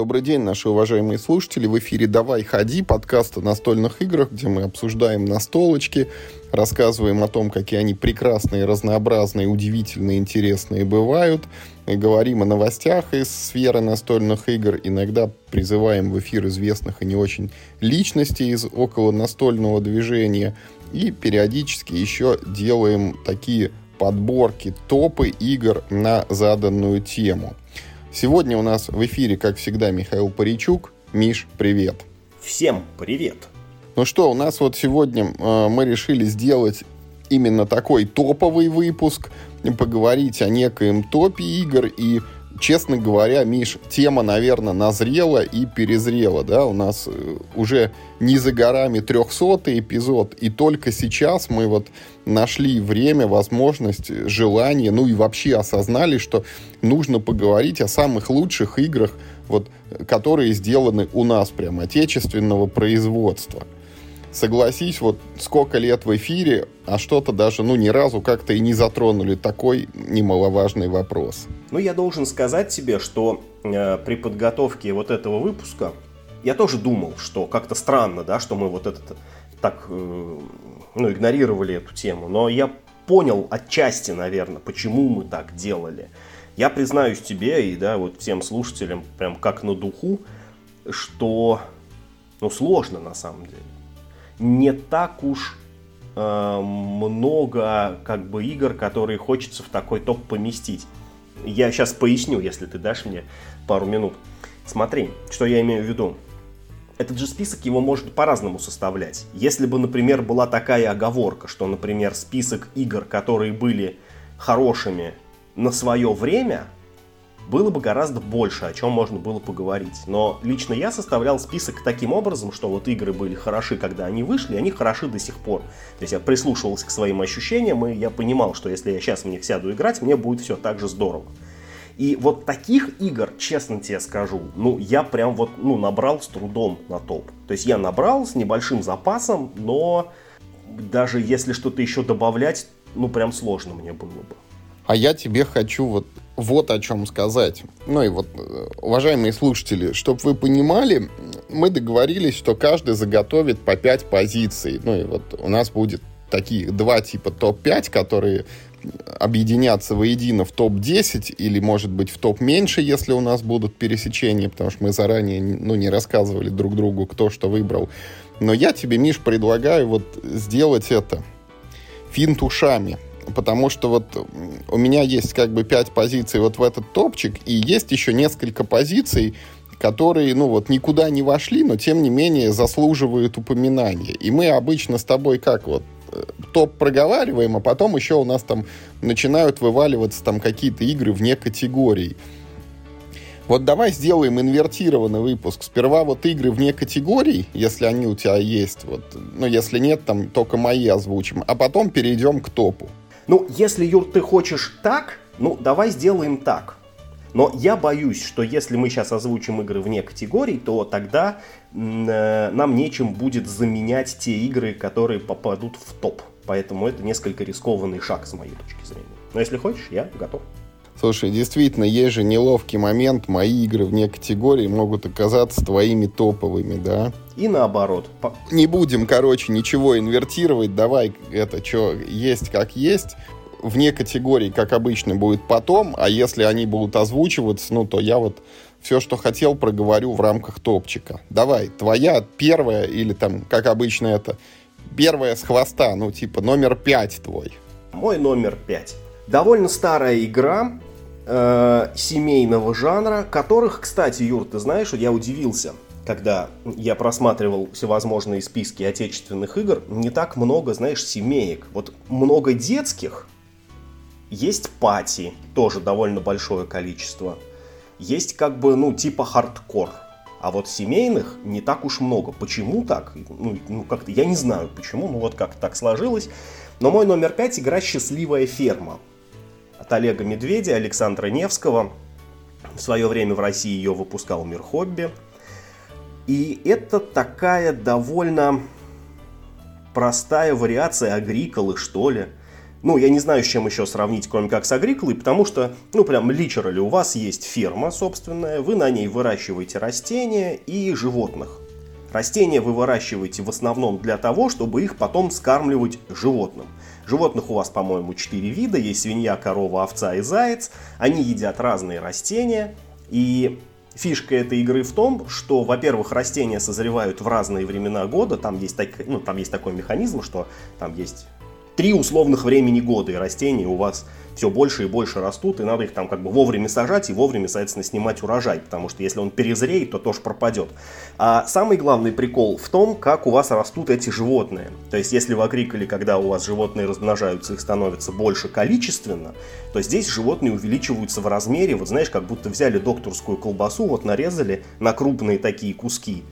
Добрый день, наши уважаемые слушатели. В эфире «Давай, ходи» подкаст о настольных играх, где мы обсуждаем настолочки, рассказываем о том, какие они прекрасные, разнообразные, удивительные, интересные бывают, и говорим о новостях из сферы настольных игр, иногда призываем в эфир известных и не очень личностей из около настольного движения, и периодически еще делаем такие подборки, топы игр на заданную тему – Сегодня у нас в эфире, как всегда, Михаил Паричук. Миш, привет. Всем привет. Ну что, у нас вот сегодня э, мы решили сделать именно такой топовый выпуск, поговорить о некоем топе игр и честно говоря, Миш, тема, наверное, назрела и перезрела, да, у нас э, уже не за горами 300 эпизод, и только сейчас мы вот нашли время, возможность, желание, ну и вообще осознали, что нужно поговорить о самых лучших играх, вот, которые сделаны у нас прям отечественного производства согласись, вот сколько лет в эфире, а что-то даже, ну, ни разу как-то и не затронули такой немаловажный вопрос. Ну, я должен сказать тебе, что э, при подготовке вот этого выпуска я тоже думал, что как-то странно, да, что мы вот этот так, э, ну, игнорировали эту тему, но я понял отчасти, наверное, почему мы так делали. Я признаюсь тебе и, да, вот всем слушателям прям как на духу, что, ну, сложно на самом деле не так уж э, много как бы игр, которые хочется в такой топ поместить. Я сейчас поясню, если ты дашь мне пару минут. Смотри, что я имею в виду. Этот же список его можно по-разному составлять. Если бы, например, была такая оговорка, что, например, список игр, которые были хорошими на свое время, было бы гораздо больше, о чем можно было поговорить. Но лично я составлял список таким образом, что вот игры были хороши, когда они вышли, и они хороши до сих пор. То есть я прислушивался к своим ощущениям, и я понимал, что если я сейчас в них сяду играть, мне будет все так же здорово. И вот таких игр, честно тебе скажу, ну, я прям вот, ну, набрал с трудом на топ. То есть я набрал с небольшим запасом, но даже если что-то еще добавлять, ну, прям сложно мне было бы. А я тебе хочу вот вот о чем сказать. Ну и вот, э, уважаемые слушатели, чтобы вы понимали, мы договорились, что каждый заготовит по 5 позиций. Ну и вот у нас будет такие два типа топ-5, которые объединятся воедино в топ-10 или, может быть, в топ меньше, если у нас будут пересечения, потому что мы заранее ну, не рассказывали друг другу, кто что выбрал. Но я тебе, Миш, предлагаю вот сделать это финт ушами потому что вот у меня есть как бы пять позиций вот в этот топчик, и есть еще несколько позиций, которые, ну вот, никуда не вошли, но тем не менее заслуживают упоминания. И мы обычно с тобой как вот э, топ проговариваем, а потом еще у нас там начинают вываливаться там какие-то игры вне категорий. Вот давай сделаем инвертированный выпуск. Сперва вот игры вне категорий, если они у тебя есть, вот, ну, если нет, там только мои озвучим, а потом перейдем к топу. Ну, если, Юр, ты хочешь так, ну, давай сделаем так. Но я боюсь, что если мы сейчас озвучим игры вне категорий, то тогда э, нам нечем будет заменять те игры, которые попадут в топ. Поэтому это несколько рискованный шаг с моей точки зрения. Но если хочешь, я готов. Слушай, действительно, есть же неловкий момент. Мои игры вне категории могут оказаться твоими топовыми, да? И наоборот. Не будем, короче, ничего инвертировать. Давай это, что есть как есть. Вне категории, как обычно, будет потом. А если они будут озвучиваться, ну, то я вот все, что хотел, проговорю в рамках топчика. Давай, твоя первая или там, как обычно это, первая с хвоста, ну, типа номер пять твой. Мой номер пять. Довольно старая игра, э, семейного жанра, которых, кстати, Юр, ты знаешь, я удивился, когда я просматривал всевозможные списки отечественных игр, не так много, знаешь, семеек. Вот много детских, есть пати, тоже довольно большое количество. Есть как бы, ну, типа хардкор. А вот семейных не так уж много. Почему так? Ну, ну как-то я не знаю почему, ну вот как так сложилось. Но мой номер пять игра «Счастливая ферма» от Олега Медведя, Александра Невского. В свое время в России ее выпускал Мир Хобби. И это такая довольно простая вариация агриколы, что ли. ну, я не знаю, с чем еще сравнить, кроме как с агриколой, потому что, ну, прям литерали, у вас есть ферма собственная, вы на ней выращиваете растения и животных. Растения вы выращиваете в основном для того, чтобы их потом скармливать животным. Животных у вас, по-моему, четыре вида. Есть свинья, корова, овца и заяц. Они едят разные растения. И фишка этой игры в том, что, во-первых, растения созревают в разные времена года. Там есть, так, ну, там есть такой механизм, что там есть три условных времени года, и растения у вас все больше и больше растут, и надо их там как бы вовремя сажать и вовремя, соответственно, снимать урожай, потому что если он перезреет, то тоже пропадет. А самый главный прикол в том, как у вас растут эти животные. То есть, если в агриколе, когда у вас животные размножаются, их становится больше количественно, то здесь животные увеличиваются в размере, вот знаешь, как будто взяли докторскую колбасу, вот нарезали на крупные такие куски,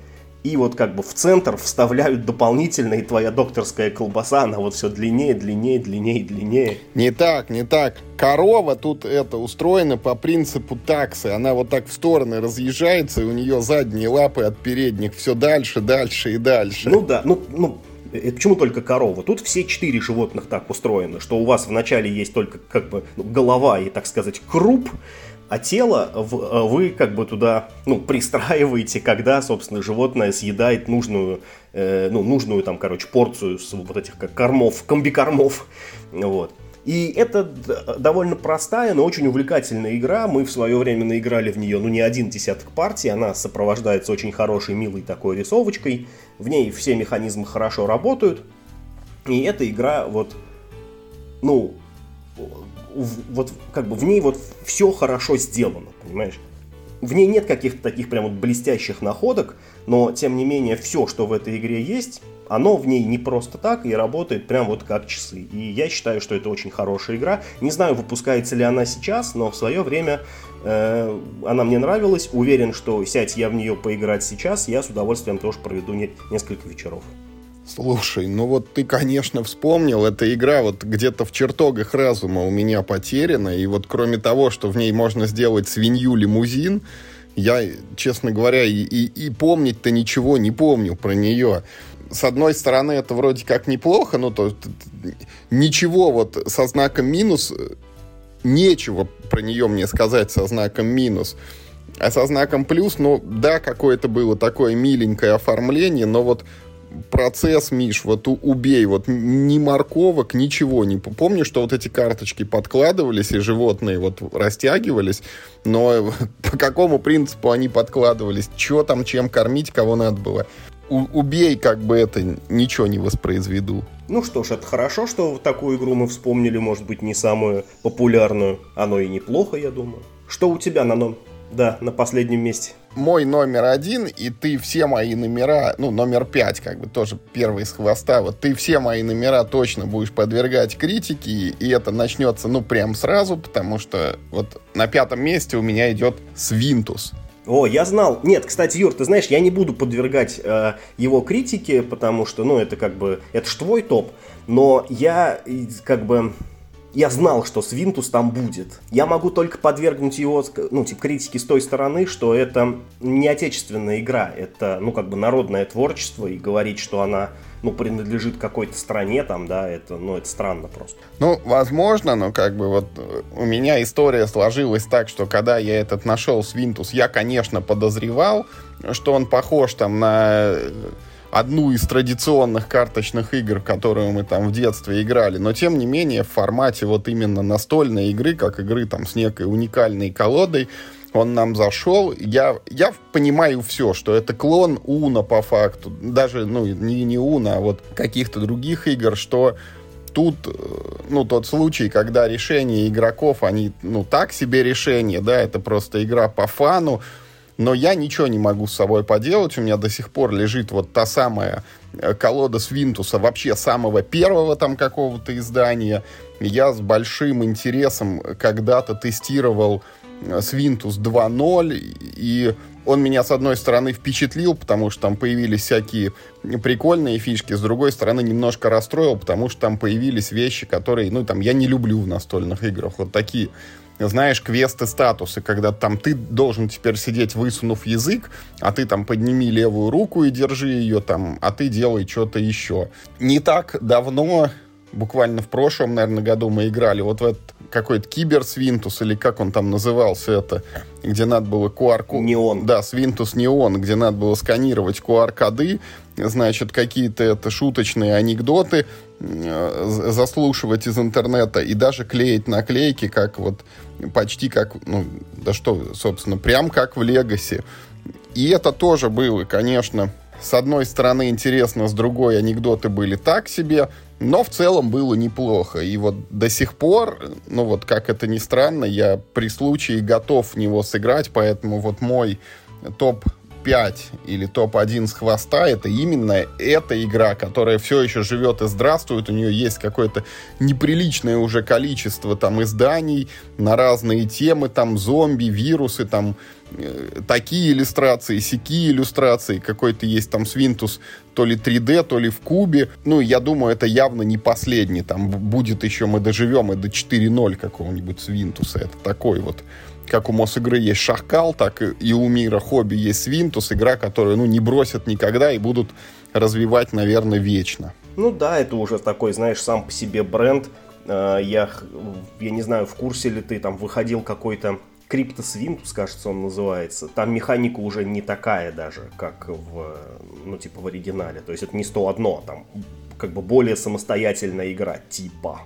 и вот как бы в центр вставляют дополнительно, и твоя докторская колбаса, она вот все длиннее, длиннее, длиннее, длиннее. Не так, не так. Корова тут это устроена по принципу таксы. Она вот так в стороны разъезжается, и у нее задние лапы от передних все дальше, дальше и дальше. Ну да, ну, ну это почему только корова? Тут все четыре животных так устроены, что у вас вначале есть только как бы ну, голова и, так сказать, круп, а тело э, вы как бы туда ну, пристраиваете, когда, собственно, животное съедает нужную, э, ну, нужную там, короче, порцию с вот этих как кормов, комбикормов. Вот. И это довольно простая, но очень увлекательная игра. Мы в свое время наиграли в нее, ну, не один десяток партий. Она сопровождается очень хорошей, милой такой рисовочкой. В ней все механизмы хорошо работают. И эта игра вот, ну, вот как бы в ней вот все хорошо сделано, понимаешь? В ней нет каких-то таких прям вот блестящих находок, но тем не менее все, что в этой игре есть, оно в ней не просто так и работает прям вот как часы. И я считаю, что это очень хорошая игра. Не знаю, выпускается ли она сейчас, но в свое время э, она мне нравилась. Уверен, что сядь я в нее поиграть сейчас, я с удовольствием тоже проведу не, несколько вечеров. Слушай, ну вот ты, конечно, вспомнил, эта игра вот где-то в чертогах разума у меня потеряна, и вот кроме того, что в ней можно сделать свинью-лимузин, я, честно говоря, и, и, и помнить-то ничего не помню про нее. С одной стороны, это вроде как неплохо, но то ничего вот со знаком минус, нечего про нее мне сказать со знаком минус. А со знаком плюс, ну да, какое-то было такое миленькое оформление, но вот процесс, Миш, вот убей, вот ни морковок, ничего не помню, что вот эти карточки подкладывались, и животные вот растягивались, но по какому принципу они подкладывались, что там, чем кормить, кого надо было. У, убей, как бы это, ничего не воспроизведу. Ну что ж, это хорошо, что такую игру мы вспомнили, может быть, не самую популярную. Оно и неплохо, я думаю. Что у тебя на, да, на последнем месте. Мой номер один, и ты все мои номера, ну, номер пять, как бы тоже первый с хвоста, вот ты все мои номера точно будешь подвергать критике, и это начнется, ну, прям сразу, потому что вот на пятом месте у меня идет Свинтус. О, я знал. Нет, кстати, Юр, ты знаешь, я не буду подвергать э, его критике, потому что, ну, это как бы, это ж твой топ. Но я, как бы, я знал, что Свинтус там будет. Я могу только подвергнуть его, ну, типа, критике с той стороны, что это не отечественная игра, это, ну, как бы народное творчество, и говорить, что она, ну, принадлежит какой-то стране, там, да, это, ну, это странно просто. Ну, возможно, но как бы вот у меня история сложилась так, что когда я этот нашел Свинтус, я, конечно, подозревал, что он похож там на одну из традиционных карточных игр, которую мы там в детстве играли, но тем не менее в формате вот именно настольной игры, как игры там с некой уникальной колодой, он нам зашел. Я, я понимаю все, что это клон Уна по факту. Даже, ну, не, не Уна, а вот каких-то других игр, что тут, э, ну, тот случай, когда решения игроков, они, ну, так себе решения, да, это просто игра по фану, но я ничего не могу с собой поделать. У меня до сих пор лежит вот та самая э, колода Свинтуса, вообще самого первого там какого-то издания. Я с большим интересом когда-то тестировал Свинтус э, 2.0, и он меня, с одной стороны, впечатлил, потому что там появились всякие прикольные фишки, с другой стороны, немножко расстроил, потому что там появились вещи, которые, ну, там, я не люблю в настольных играх. Вот такие знаешь, квесты статусы, когда там ты должен теперь сидеть, высунув язык, а ты там подними левую руку и держи ее там, а ты делай что-то еще. Не так давно буквально в прошлом, наверное, году мы играли вот в этот какой-то кибер Свинтус, или как он там назывался это, где надо было QR-код... Неон. Да, Свинтус Неон, где надо было сканировать QR-коды, значит, какие-то это шуточные анекдоты э, заслушивать из интернета и даже клеить наклейки, как вот почти как, ну, да что, собственно, прям как в Легаси. И это тоже было, конечно, с одной стороны интересно, с другой анекдоты были так себе, но в целом было неплохо. И вот до сих пор, ну вот как это ни странно, я при случае готов в него сыграть, поэтому вот мой топ 5 или топ-1 с хвоста, это именно эта игра, которая все еще живет и здравствует. У нее есть какое-то неприличное уже количество там изданий на разные темы, там зомби, вирусы, там э, такие иллюстрации, сякие иллюстрации, какой-то есть там свинтус то ли 3D, то ли в кубе. Ну, я думаю, это явно не последний. Там будет еще, мы доживем и до 4.0 какого-нибудь свинтуса. Это такой вот как у Мосигры есть Шахкал, так и у мира хобби есть Свинтус, игра, которую ну, не бросят никогда и будут развивать, наверное, вечно. Ну да, это уже такой, знаешь, сам по себе бренд. Э, я, я не знаю, в курсе ли ты, там выходил какой-то Криптос Винтус, кажется, он называется. Там механика уже не такая даже, как в, ну, типа в оригинале. То есть это не 101, а там как бы более самостоятельная игра, типа.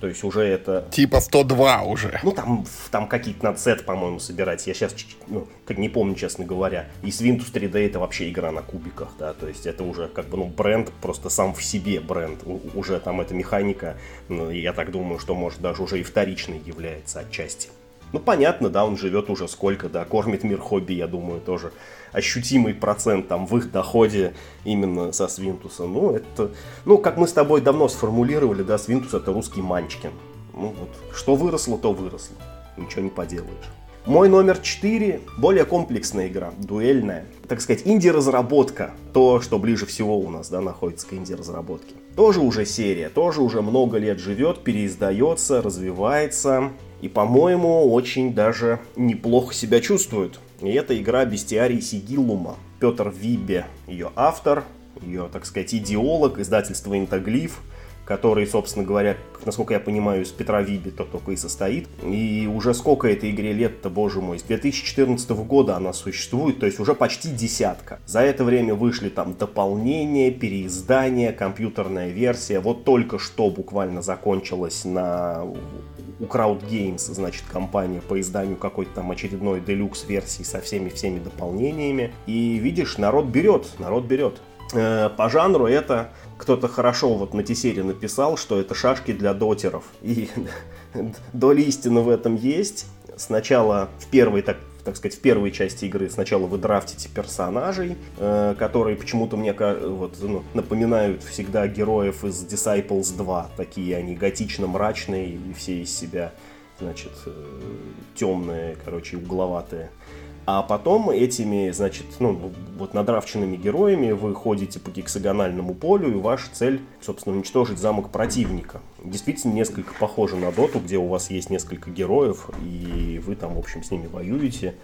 То есть уже это... Типа 102 уже. Ну, там, там какие-то надо сет, по-моему, собирать. Я сейчас ну, как не помню, честно говоря. И Swintus 3D это вообще игра на кубиках, да. То есть это уже как бы, ну, бренд, просто сам в себе бренд. Уже там эта механика, ну, я так думаю, что может даже уже и вторичной является отчасти. Ну, понятно, да, он живет уже сколько, да, кормит мир хобби, я думаю, тоже ощутимый процент там в их доходе именно со Свинтуса. Ну, это, ну, как мы с тобой давно сформулировали, да, Свинтус это русский Манчкин. Ну, вот, что выросло, то выросло. Ничего не поделаешь. Мой номер 4 более комплексная игра, дуэльная. Так сказать, инди-разработка. То, что ближе всего у нас да, находится к инди-разработке. Тоже уже серия, тоже уже много лет живет, переиздается, развивается. И, по-моему, очень даже неплохо себя чувствует. И это игра Бестиарий Сигиллума. Петр Вибе, ее автор, ее, так сказать, идеолог, издательство Интоглиф, который, собственно говоря, насколько я понимаю, из Петра Виби тот только и состоит. И уже сколько этой игре лет-то, боже мой, с 2014 года она существует, то есть уже почти десятка. За это время вышли там дополнения, переиздания, компьютерная версия. Вот только что буквально закончилась на у Crowd Games, значит, компания по изданию какой-то там очередной делюкс версии со всеми-всеми дополнениями. И видишь, народ берет, народ берет. Э, по жанру это кто-то хорошо вот на Тесере написал, что это шашки для дотеров. И доля истины в этом есть. Сначала в первой так так сказать, в первой части игры сначала вы драфтите персонажей, э, которые почему-то мне вот, ну, напоминают всегда героев из Disciples 2. Такие они готично-мрачные и все из себя, значит, э, темные, короче, угловатые. А потом этими, значит, ну, вот надравченными героями вы ходите по гексагональному полю, и ваша цель, собственно, уничтожить замок противника. Действительно, несколько похоже на доту, где у вас есть несколько героев, и вы там, в общем, с ними воюете,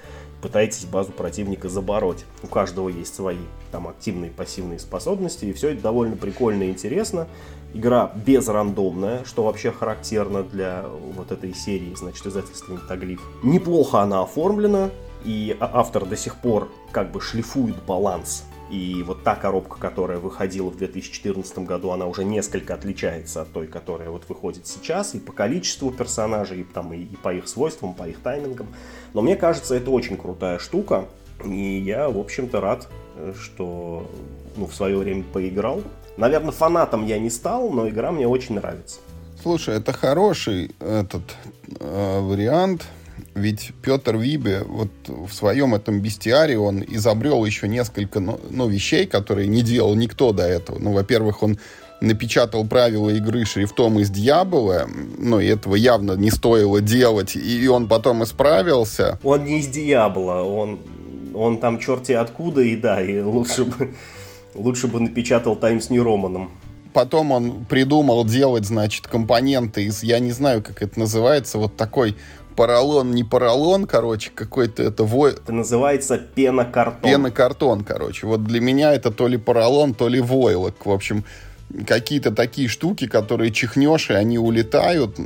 пытаетесь базу противника забороть. У каждого есть свои там активные и пассивные способности, и все это довольно прикольно и интересно. Игра безрандомная, что вообще характерно для вот этой серии, значит, издательства Интоглиф. Неплохо она оформлена, и а, автор до сих пор как бы шлифует баланс. И вот та коробка, которая выходила в 2014 году, она уже несколько отличается от той, которая вот выходит сейчас, и по количеству персонажей, и, там, и, и по их свойствам, по их таймингам. Но мне кажется, это очень крутая штука, и я, в общем-то, рад, что ну, в свое время поиграл. Наверное, фанатом я не стал, но игра мне очень нравится. Слушай, это хороший этот э, вариант ведь Петр Вибе вот в своем этом бестиаре он изобрел еще несколько ну, ну, вещей, которые не делал никто до этого. Ну, во-первых, он напечатал правила игры шрифтом из Дьявола, ну, и этого явно не стоило делать, и он потом исправился. Он не из Дьявола, он, он там черти откуда, и да, и лучше бы, лучше бы напечатал Times New Roman. Потом он придумал делать, значит, компоненты из, я не знаю, как это называется, вот такой поролон, не поролон, короче, какой-то это... Вой... Это называется пенокартон. Пенокартон, короче. Вот для меня это то ли поролон, то ли войлок. В общем, какие-то такие штуки, которые чихнешь, и они улетают,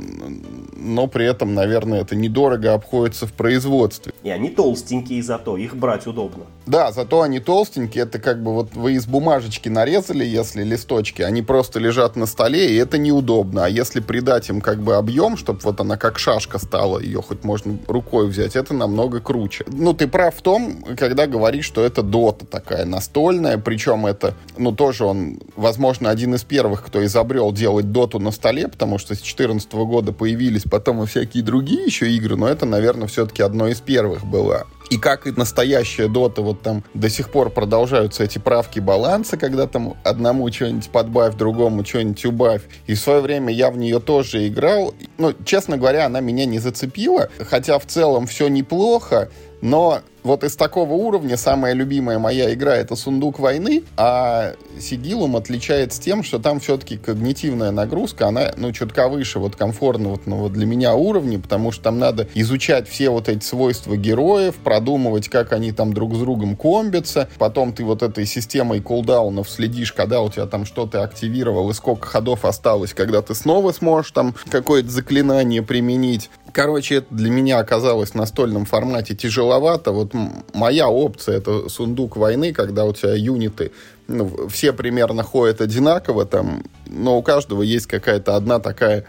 но при этом, наверное, это недорого обходится в производстве. И они толстенькие зато, их брать удобно. Да, зато они толстенькие, это как бы вот вы из бумажечки нарезали, если листочки, они просто лежат на столе, и это неудобно. А если придать им как бы объем, чтобы вот она как шашка стала, ее хоть можно рукой взять, это намного круче. Ну, ты прав в том, когда говоришь, что это дота такая настольная, причем это, ну, тоже он, возможно, один из первых, кто изобрел делать доту на столе, потому что с 2014 года появились потом и всякие другие еще игры, но это, наверное, все-таки одно из первых было. И как и настоящая дота, вот там до сих пор продолжаются эти правки баланса, когда там одному что-нибудь подбавь, другому что-нибудь убавь. И в свое время я в нее тоже играл. Ну, честно говоря, она меня не зацепила, хотя в целом все неплохо, но вот из такого уровня самая любимая моя игра это «Сундук войны», а Сигилум отличается тем, что там все-таки когнитивная нагрузка, она, ну, чутка выше вот комфортного вот, для меня уровня, потому что там надо изучать все вот эти свойства героев, продумывать, как они там друг с другом комбятся, потом ты вот этой системой кулдаунов следишь, когда у тебя там что-то активировал и сколько ходов осталось, когда ты снова сможешь там какое-то заклинание применить. Короче, это для меня оказалось в настольном формате тяжеловато. Вот моя опция это сундук войны, когда у тебя юниты, ну, все примерно ходят одинаково там, но у каждого есть какая-то одна такая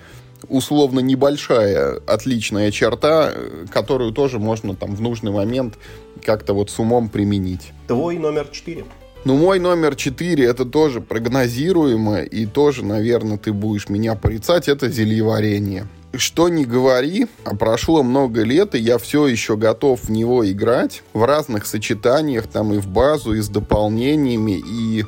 условно небольшая отличная черта, которую тоже можно там в нужный момент как-то вот с умом применить. Твой номер четыре. Ну, мой номер четыре, это тоже прогнозируемо, и тоже, наверное, ты будешь меня порицать, это зельеварение что не говори, а прошло много лет, и я все еще готов в него играть в разных сочетаниях, там и в базу, и с дополнениями, и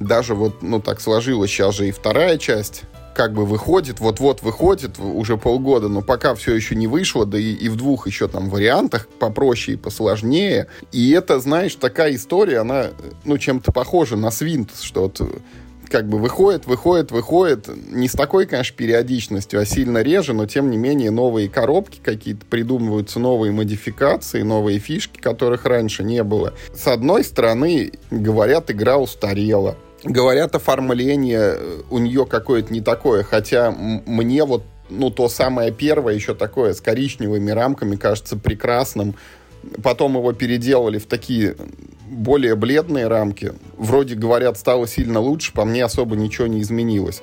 даже вот, ну, так сложилось, сейчас же и вторая часть как бы выходит, вот-вот выходит уже полгода, но пока все еще не вышло, да и, и в двух еще там вариантах, попроще и посложнее. И это, знаешь, такая история, она, ну, чем-то похожа на свинт, что вот как бы выходит, выходит, выходит. Не с такой, конечно, периодичностью, а сильно реже, но тем не менее новые коробки какие-то придумываются, новые модификации, новые фишки, которых раньше не было. С одной стороны, говорят, игра устарела. Говорят, оформление э, у нее какое-то не такое, хотя мне вот ну, то самое первое, еще такое, с коричневыми рамками, кажется прекрасным. Потом его переделали в такие более бледные рамки. Вроде говорят, стало сильно лучше, по мне особо ничего не изменилось.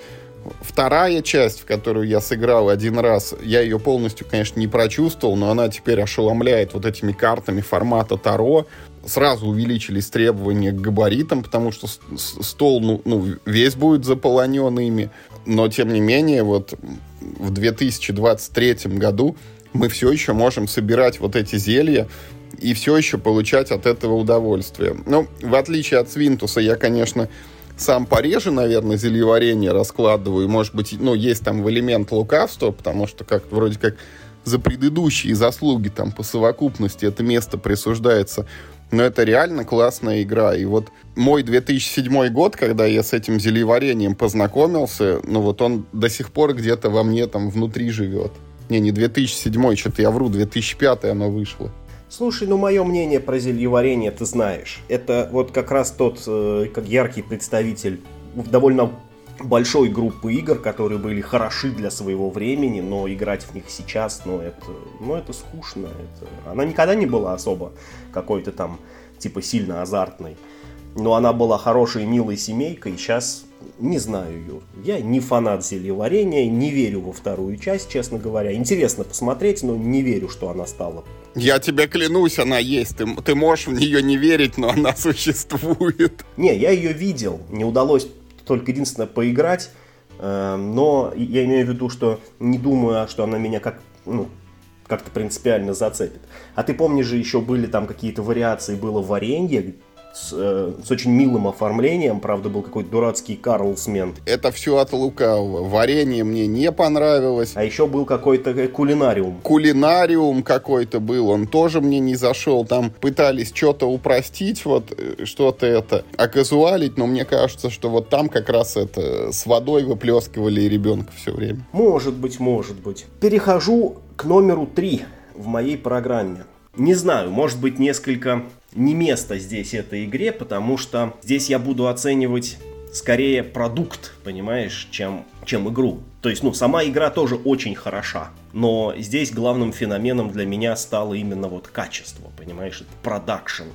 Вторая часть, в которую я сыграл один раз, я ее полностью, конечно, не прочувствовал, но она теперь ошеломляет вот этими картами формата Таро. Сразу увеличились требования к габаритам, потому что стол ну, ну, весь будет заполонен ими. Но, тем не менее, вот в 2023 году мы все еще можем собирать вот эти зелья и все еще получать от этого удовольствие. Ну, в отличие от Свинтуса, я, конечно, сам пореже, наверное, зельеварение раскладываю. Может быть, ну, есть там элемент лукавства, потому что как вроде как за предыдущие заслуги там по совокупности это место присуждается. Но это реально классная игра. И вот мой 2007 год, когда я с этим зельеварением познакомился, ну вот он до сих пор где-то во мне там внутри живет. Не, не 2007, что-то я вру, 2005 оно вышло. Слушай, ну мое мнение про зельеварение ты знаешь. Это вот как раз тот, э, как яркий представитель довольно большой группы игр, которые были хороши для своего времени, но играть в них сейчас, ну это, ну это скучно. Это... Она никогда не была особо какой-то там типа сильно азартной. Но она была хорошей, милой семейкой, и сейчас не знаю, Юр. Я не фанат зельеварения, не верю во вторую часть, честно говоря. Интересно посмотреть, но не верю, что она стала. Я тебе клянусь, она есть. Ты, ты можешь в нее не верить, но она существует. Не, я ее видел. Не удалось только единственное поиграть. Э, но я имею в виду, что не думаю, что она меня как, ну, как-то принципиально зацепит. А ты помнишь же, еще были там какие-то вариации, было варенье, с, э, с очень милым оформлением. Правда, был какой-то дурацкий Карлсмен. Это все от лукавого. Варенье мне не понравилось. А еще был какой-то э, кулинариум. Кулинариум какой-то был, он тоже мне не зашел. Там пытались что-то упростить, вот э, что-то это оказуалить, но мне кажется, что вот там как раз это с водой выплескивали ребенка все время. Может быть, может быть. Перехожу к номеру три в моей программе. Не знаю, может быть несколько не место здесь этой игре, потому что здесь я буду оценивать скорее продукт, понимаешь, чем, чем игру. То есть, ну, сама игра тоже очень хороша, но здесь главным феноменом для меня стало именно вот качество, понимаешь, это продакшн.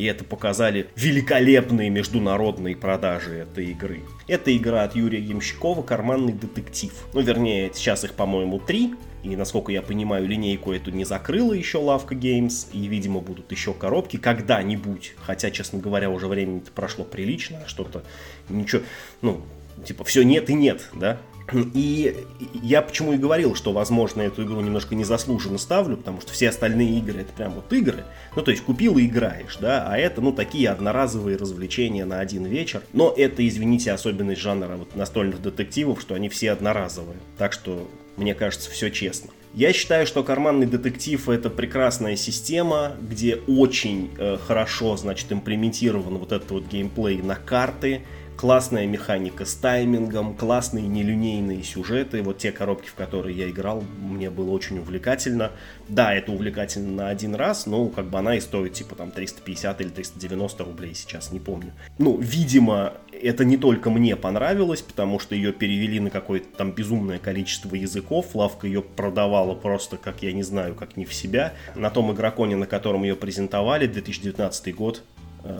И это показали великолепные международные продажи этой игры. Это игра от Юрия Ямщикова «Карманный детектив». Ну, вернее, сейчас их, по-моему, три. И, насколько я понимаю, линейку эту не закрыла еще Лавка Games. И, видимо, будут еще коробки когда-нибудь. Хотя, честно говоря, уже времени прошло прилично. Что-то, ничего, ну, типа, все нет и нет, да? И я почему и говорил, что, возможно, эту игру немножко незаслуженно ставлю, потому что все остальные игры это прям вот игры. Ну, то есть купил и играешь, да, а это, ну, такие одноразовые развлечения на один вечер. Но это, извините, особенность жанра вот настольных детективов, что они все одноразовые. Так что, мне кажется, все честно. Я считаю, что карманный детектив это прекрасная система, где очень э, хорошо, значит, имплементирован вот этот вот геймплей на карты, классная механика с таймингом, классные нелинейные сюжеты. Вот те коробки, в которые я играл, мне было очень увлекательно. Да, это увлекательно на один раз, но как бы она и стоит типа там 350 или 390 рублей сейчас, не помню. Ну, видимо, это не только мне понравилось, потому что ее перевели на какое-то там безумное количество языков. Лавка ее продавала просто, как я не знаю, как не в себя. На том игроконе, на котором ее презентовали, 2019 год,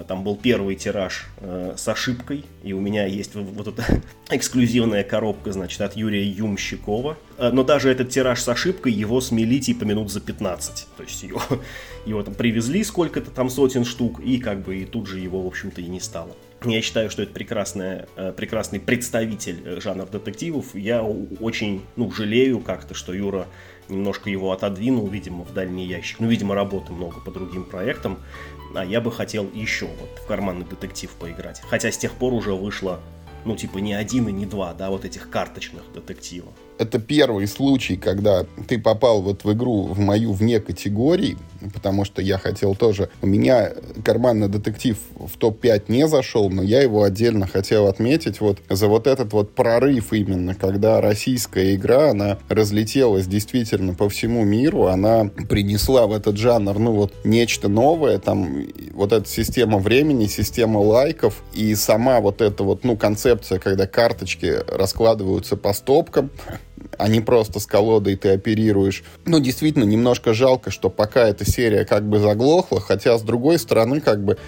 там был первый тираж э, с ошибкой, и у меня есть вот эта эксклюзивная коробка, значит, от Юрия Юмщикова. Э, но даже этот тираж с ошибкой, его смели типа минут за 15. То есть его, его там привезли сколько-то там сотен штук, и как бы и тут же его, в общем-то, и не стало. Я считаю, что это прекрасная, прекрасный представитель жанра детективов. Я очень ну, жалею как-то, что Юра немножко его отодвинул, видимо, в дальний ящик. Ну, видимо, работы много по другим проектам а я бы хотел еще вот в карманный детектив поиграть. Хотя с тех пор уже вышло, ну, типа, не один и не два, да, вот этих карточных детективов это первый случай, когда ты попал вот в игру в мою вне категории, потому что я хотел тоже... У меня карманный детектив в топ-5 не зашел, но я его отдельно хотел отметить вот за вот этот вот прорыв именно, когда российская игра, она разлетелась действительно по всему миру, она принесла в этот жанр, ну вот, нечто новое, там, вот эта система времени, система лайков и сама вот эта вот, ну, концепция, когда карточки раскладываются по стопкам, а не просто с колодой ты оперируешь. Ну, действительно, немножко жалко, что пока эта серия как бы заглохла, хотя, с другой стороны, как бы,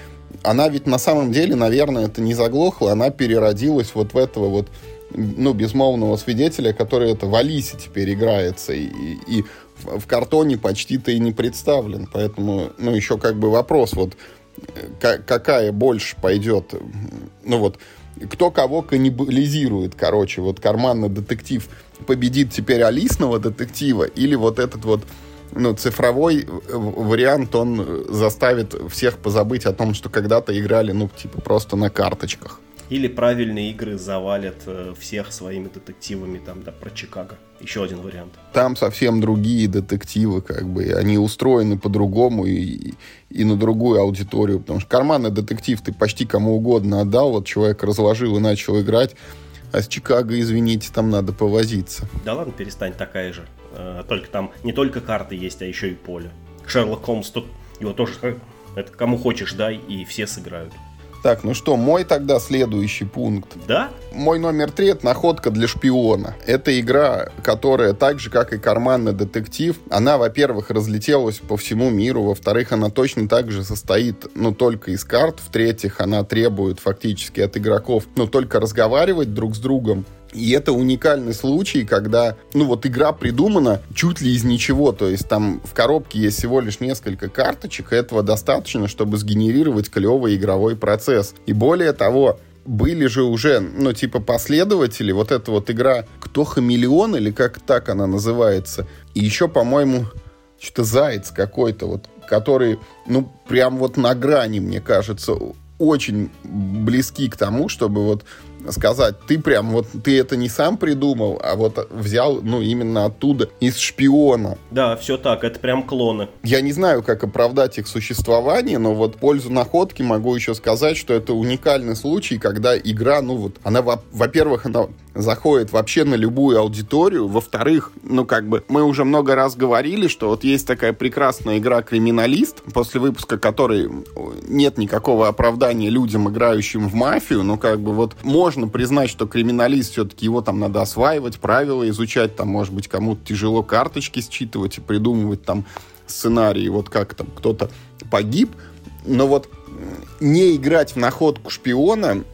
она ведь на самом деле, наверное, это не заглохла, она переродилась вот в этого вот ну, безмолвного свидетеля, который это в Алисе теперь играется, и, и в, картоне почти-то и не представлен. Поэтому, ну, еще как бы вопрос, вот, э, какая больше пойдет, ну, вот, кто кого каннибализирует, короче, вот карманный детектив победит теперь Алисного детектива или вот этот вот ну, цифровой вариант, он заставит всех позабыть о том, что когда-то играли, ну, типа, просто на карточках. Или правильные игры завалят э, всех своими детективами, там, да, про Чикаго. Еще один вариант. Там совсем другие детективы, как бы, они устроены по-другому и, и на другую аудиторию, потому что карманный детектив ты почти кому угодно отдал, вот человек разложил и начал играть, а с Чикаго, извините, там надо повозиться. Да ладно, перестань, такая же. Э, только там не только карты есть, а еще и поле. Шерлок Холмс тут его тоже это кому хочешь дай, и все сыграют. Так, ну что, мой тогда следующий пункт. Да? Мой номер три — это находка для шпиона. Это игра, которая так же, как и карманный детектив, она, во-первых, разлетелась по всему миру, во-вторых, она точно так же состоит, ну, только из карт, в-третьих, она требует фактически от игроков, ну, только разговаривать друг с другом, и это уникальный случай, когда, ну вот игра придумана чуть ли из ничего, то есть там в коробке есть всего лишь несколько карточек, и этого достаточно, чтобы сгенерировать клевый игровой процесс. И более того, были же уже, ну, типа, последователи, вот эта вот игра «Кто хамелеон?» или как так она называется. И еще, по-моему, что-то «Заяц» какой-то вот, который, ну, прям вот на грани, мне кажется, очень близки к тому, чтобы вот сказать, ты прям вот, ты это не сам придумал, а вот взял, ну, именно оттуда, из шпиона. Да, все так, это прям клоны. Я не знаю, как оправдать их существование, но вот пользу находки могу еще сказать, что это уникальный случай, когда игра, ну вот, она, во-первых, она заходит вообще на любую аудиторию. Во-вторых, ну, как бы, мы уже много раз говорили, что вот есть такая прекрасная игра «Криминалист», после выпуска которой нет никакого оправдания людям, играющим в мафию, ну, как бы, вот можно признать, что «Криминалист» все-таки его там надо осваивать, правила изучать, там, может быть, кому-то тяжело карточки считывать и придумывать там сценарии, вот как там кто-то погиб, но вот не играть в находку шпиона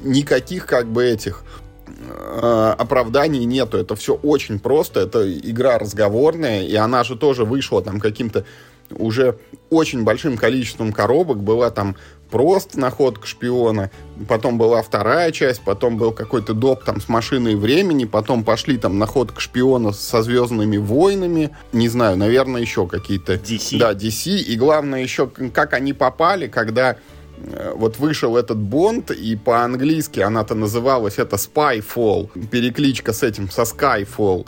никаких как бы этих э, оправданий нету. Это все очень просто. Это игра разговорная, и она же тоже вышла там каким-то уже очень большим количеством коробок. Была там просто находка шпиона, потом была вторая часть, потом был какой-то доп там с машиной времени, потом пошли там находка шпиона со Звездными войнами, не знаю, наверное, еще какие-то... DC. Да, DC, и главное еще, как они попали, когда Э, вот вышел этот Бонд, и по-английски она-то называлась это Spyfall, перекличка с этим, со Skyfall.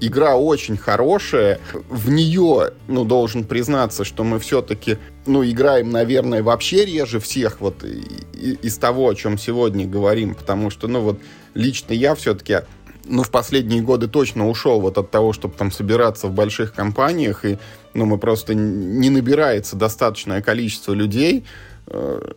Игра очень хорошая. В нее, ну, должен признаться, что мы все-таки, ну, играем, наверное, вообще реже всех вот из того, о чем сегодня говорим, потому что, ну, вот лично я все-таки ну, в последние годы точно ушел вот от того, чтобы там собираться в больших компаниях, и, ну, мы просто не набирается достаточное количество людей,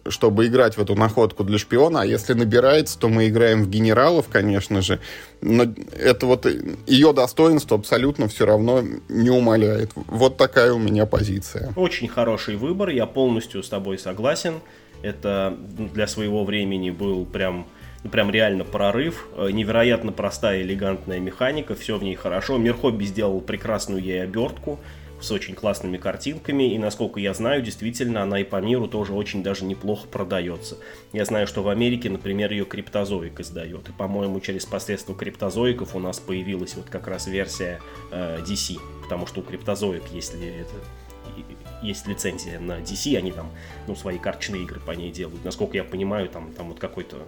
чтобы играть в эту находку для шпиона, а если набирается, то мы играем в генералов, конечно же, но это вот ее достоинство абсолютно все равно не умаляет. Вот такая у меня позиция. Очень хороший выбор, я полностью с тобой согласен. Это для своего времени был прям ну, прям реально прорыв. Э, невероятно простая, элегантная механика, все в ней хорошо. Мир Хобби сделал прекрасную ей обертку с очень классными картинками, и насколько я знаю, действительно она и по миру тоже очень даже неплохо продается. Я знаю, что в Америке, например, ее криптозоик издает, и, по-моему, через посредство криптозоиков у нас появилась вот как раз версия э, DC, потому что у криптозоик, если это есть лицензия на DC, они там, ну, свои карточные игры по ней делают. Насколько я понимаю, там, там вот какой-то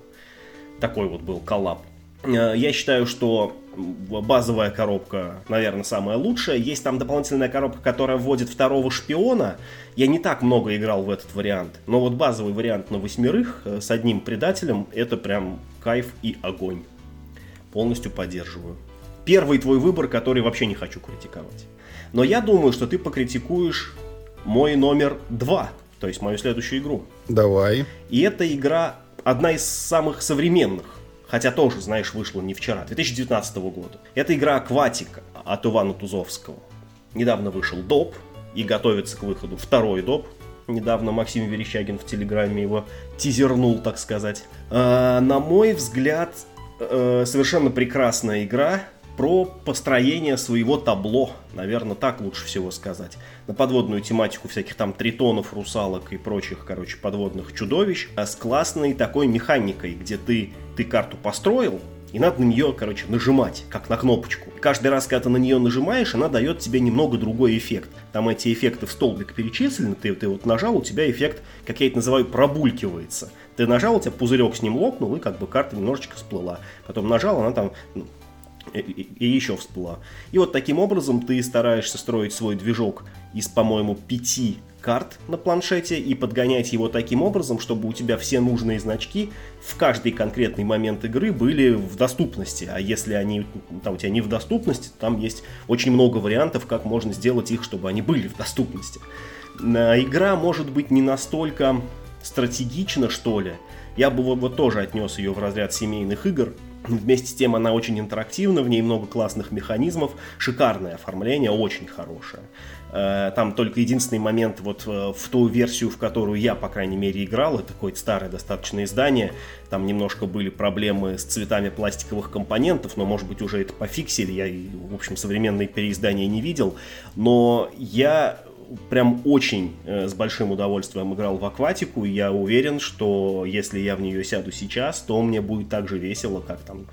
такой вот был коллаб. Э, я считаю, что базовая коробка, наверное, самая лучшая. Есть там дополнительная коробка, которая вводит второго шпиона. Я не так много играл в этот вариант. Но вот базовый вариант на восьмерых э, с одним предателем, это прям кайф и огонь. Полностью поддерживаю. Первый твой выбор, который вообще не хочу критиковать. Но я думаю, что ты покритикуешь мой номер два, то есть мою следующую игру. Давай. И эта игра одна из самых современных хотя тоже, знаешь, вышла не вчера, 2019 года. Это игра «Акватика» от Ивана Тузовского. Недавно вышел доп, и готовится к выходу второй доп. Недавно Максим Верещагин в Телеграме его тизернул, так сказать. А, на мой взгляд, э, совершенно прекрасная игра, про построение своего табло, наверное, так лучше всего сказать. На подводную тематику всяких там тритонов, русалок и прочих, короче, подводных чудовищ, а с классной такой механикой, где ты, ты карту построил, и надо на нее, короче, нажимать, как на кнопочку. Каждый раз, когда ты на нее нажимаешь, она дает тебе немного другой эффект. Там эти эффекты в столбик перечислены, ты, ты вот нажал, у тебя эффект, как я это называю, пробулькивается. Ты нажал, у тебя пузырек с ним лопнул, и как бы карта немножечко всплыла. Потом нажал, она там ну, и, еще всплыла. И вот таким образом ты стараешься строить свой движок из, по-моему, пяти карт на планшете и подгонять его таким образом, чтобы у тебя все нужные значки в каждый конкретный момент игры были в доступности. А если они там у тебя не в доступности, там есть очень много вариантов, как можно сделать их, чтобы они были в доступности. Игра может быть не настолько стратегична, что ли. Я бы вот, вот тоже отнес ее в разряд семейных игр, Вместе с тем она очень интерактивна, в ней много классных механизмов, шикарное оформление, очень хорошее. Э, там только единственный момент вот э, в ту версию, в которую я, по крайней мере, играл, это какое-то старое достаточно издание, там немножко были проблемы с цветами пластиковых компонентов, но, может быть, уже это пофиксили, я, в общем, современные переиздания не видел, но я прям очень э, с большим удовольствием играл в акватику, и я уверен, что если я в нее сяду сейчас, то мне будет так же весело, как там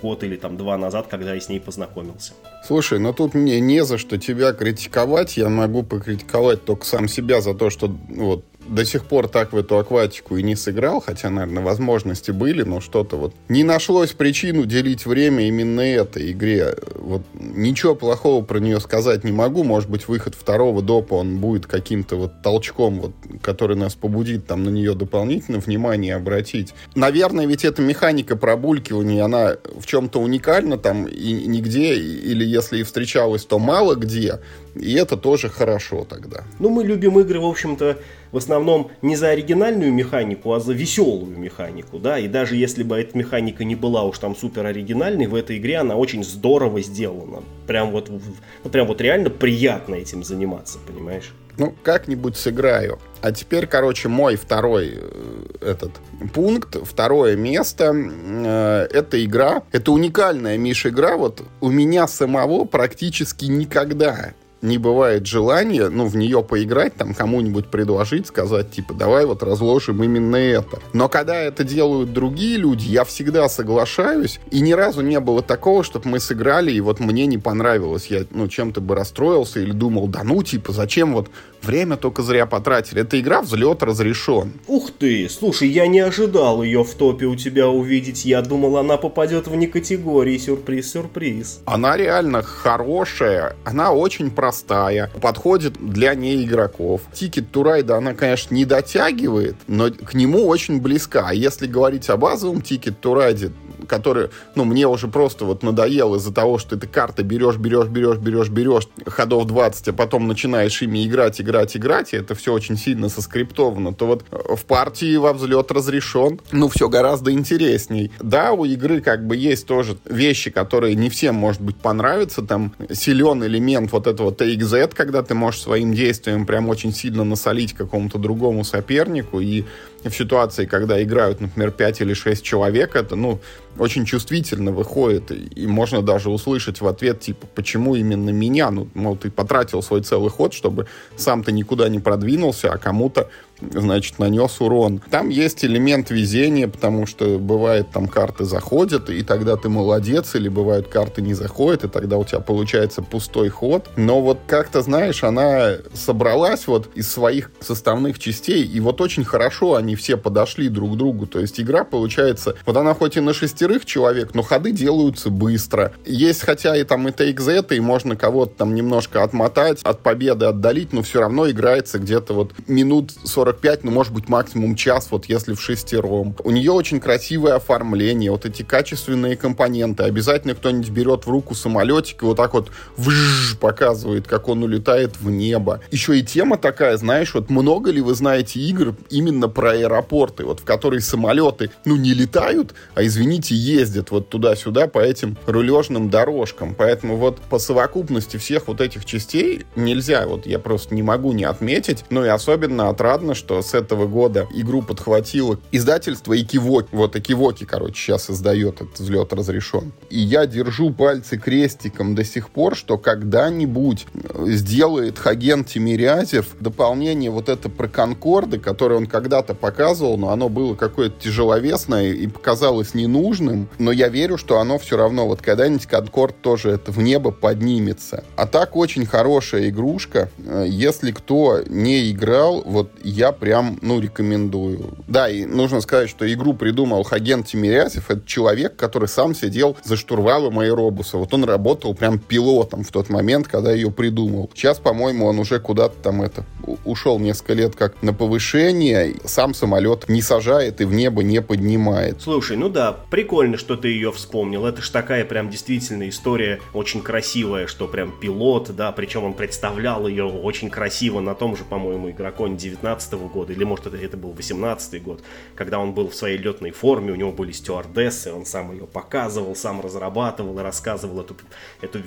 год или там два назад, когда я с ней познакомился. Слушай, но тут мне не за что тебя критиковать. Я могу покритиковать только сам себя за то, что вот до сих пор так в эту акватику и не сыграл, хотя, наверное, возможности были, но что-то вот не нашлось причин уделить время именно этой игре. Вот ничего плохого про нее сказать не могу. Может быть, выход второго допа, он будет каким-то вот толчком, вот, который нас побудит там на нее дополнительно внимание обратить. Наверное, ведь эта механика пробулькивания, она в чем-то уникальна там и нигде, или если и встречалась, то мало где. И это тоже хорошо тогда. Ну, мы любим игры, в общем-то, в основном не за оригинальную механику, а за веселую механику, да, и даже если бы эта механика не была уж там супер оригинальной, в этой игре она очень здорово сделана. Прям вот, ну, прям вот реально приятно этим заниматься, понимаешь? Ну, как-нибудь сыграю. А теперь, короче, мой второй э, этот пункт, второе место. Э, эта игра, это уникальная, Миша, игра. Вот у меня самого практически никогда не бывает желания, ну, в нее поиграть, там, кому-нибудь предложить, сказать, типа, давай вот разложим именно это. Но когда это делают другие люди, я всегда соглашаюсь, и ни разу не было такого, чтобы мы сыграли, и вот мне не понравилось, я, ну, чем-то бы расстроился или думал, да ну, типа, зачем вот время только зря потратили. Эта игра взлет разрешен. Ух ты, слушай, я не ожидал ее в топе у тебя увидеть, я думал, она попадет вне категории, сюрприз-сюрприз. Она реально хорошая, она очень простая подходит для неигроков. To Ride, она, конечно, не дотягивает, но к нему очень близка. А если говорить о базовом to Ride, который, ну, мне уже просто вот надоел из-за того, что ты карты берешь, берешь, берешь, берешь, берешь, ходов 20, а потом начинаешь ими играть, играть, играть, и это все очень сильно соскриптовано, то вот в партии во взлет разрешен, ну, все гораздо интересней. Да, у игры как бы есть тоже вещи, которые не всем, может быть, понравятся, там силен элемент вот этого TXZ, когда ты можешь своим действием прям очень сильно насолить какому-то другому сопернику, и в ситуации, когда играют, например, 5 или 6 человек, это, ну, очень чувствительно выходит, и можно даже услышать в ответ, типа, почему именно меня? Ну, мол, ты потратил свой целый ход, чтобы сам ты никуда не продвинулся, а кому-то значит, нанес урон. Там есть элемент везения, потому что бывает там карты заходят, и тогда ты молодец, или бывают карты не заходят, и тогда у тебя получается пустой ход. Но вот как-то, знаешь, она собралась вот из своих составных частей, и вот очень хорошо они все подошли друг к другу. То есть игра получается, вот она хоть и на шестерых человек, но ходы делаются быстро. Есть хотя и там и TXZ, и можно кого-то там немножко отмотать, от победы отдалить, но все равно играется где-то вот минут 40 45, ну, может быть, максимум час, вот если в шестером. У нее очень красивое оформление, вот эти качественные компоненты. Обязательно кто-нибудь берет в руку самолетик и вот так вот вжж, показывает, как он улетает в небо. Еще и тема такая, знаешь, вот много ли вы знаете игр именно про аэропорты, вот в которые самолеты, ну, не летают, а, извините, ездят вот туда-сюда по этим рулежным дорожкам. Поэтому вот по совокупности всех вот этих частей нельзя, вот я просто не могу не отметить, ну и особенно отрадно, что с этого года игру подхватило издательство Экивоки. Вот Экивоки, короче, сейчас издает этот взлет разрешен. И я держу пальцы крестиком до сих пор, что когда-нибудь сделает Хаген Тимирязев дополнение вот это про Конкорды, которое он когда-то показывал, но оно было какое-то тяжеловесное и показалось ненужным. Но я верю, что оно все равно вот когда-нибудь Конкорд тоже это в небо поднимется. А так очень хорошая игрушка. Если кто не играл, вот я я прям, ну, рекомендую. Да, и нужно сказать, что игру придумал Хаген Тимирязев. Это человек, который сам сидел за штурвалом аэробуса. Вот он работал прям пилотом в тот момент, когда ее придумал. Сейчас, по-моему, он уже куда-то там это ушел несколько лет как на повышение. Сам самолет не сажает и в небо не поднимает. Слушай, ну да, прикольно, что ты ее вспомнил. Это ж такая прям действительно история очень красивая, что прям пилот, да, причем он представлял ее очень красиво на том же, по-моему, игроконе 19 года, или может это, это был 18 год, когда он был в своей летной форме, у него были стюардессы, он сам ее показывал, сам разрабатывал и рассказывал эту, эту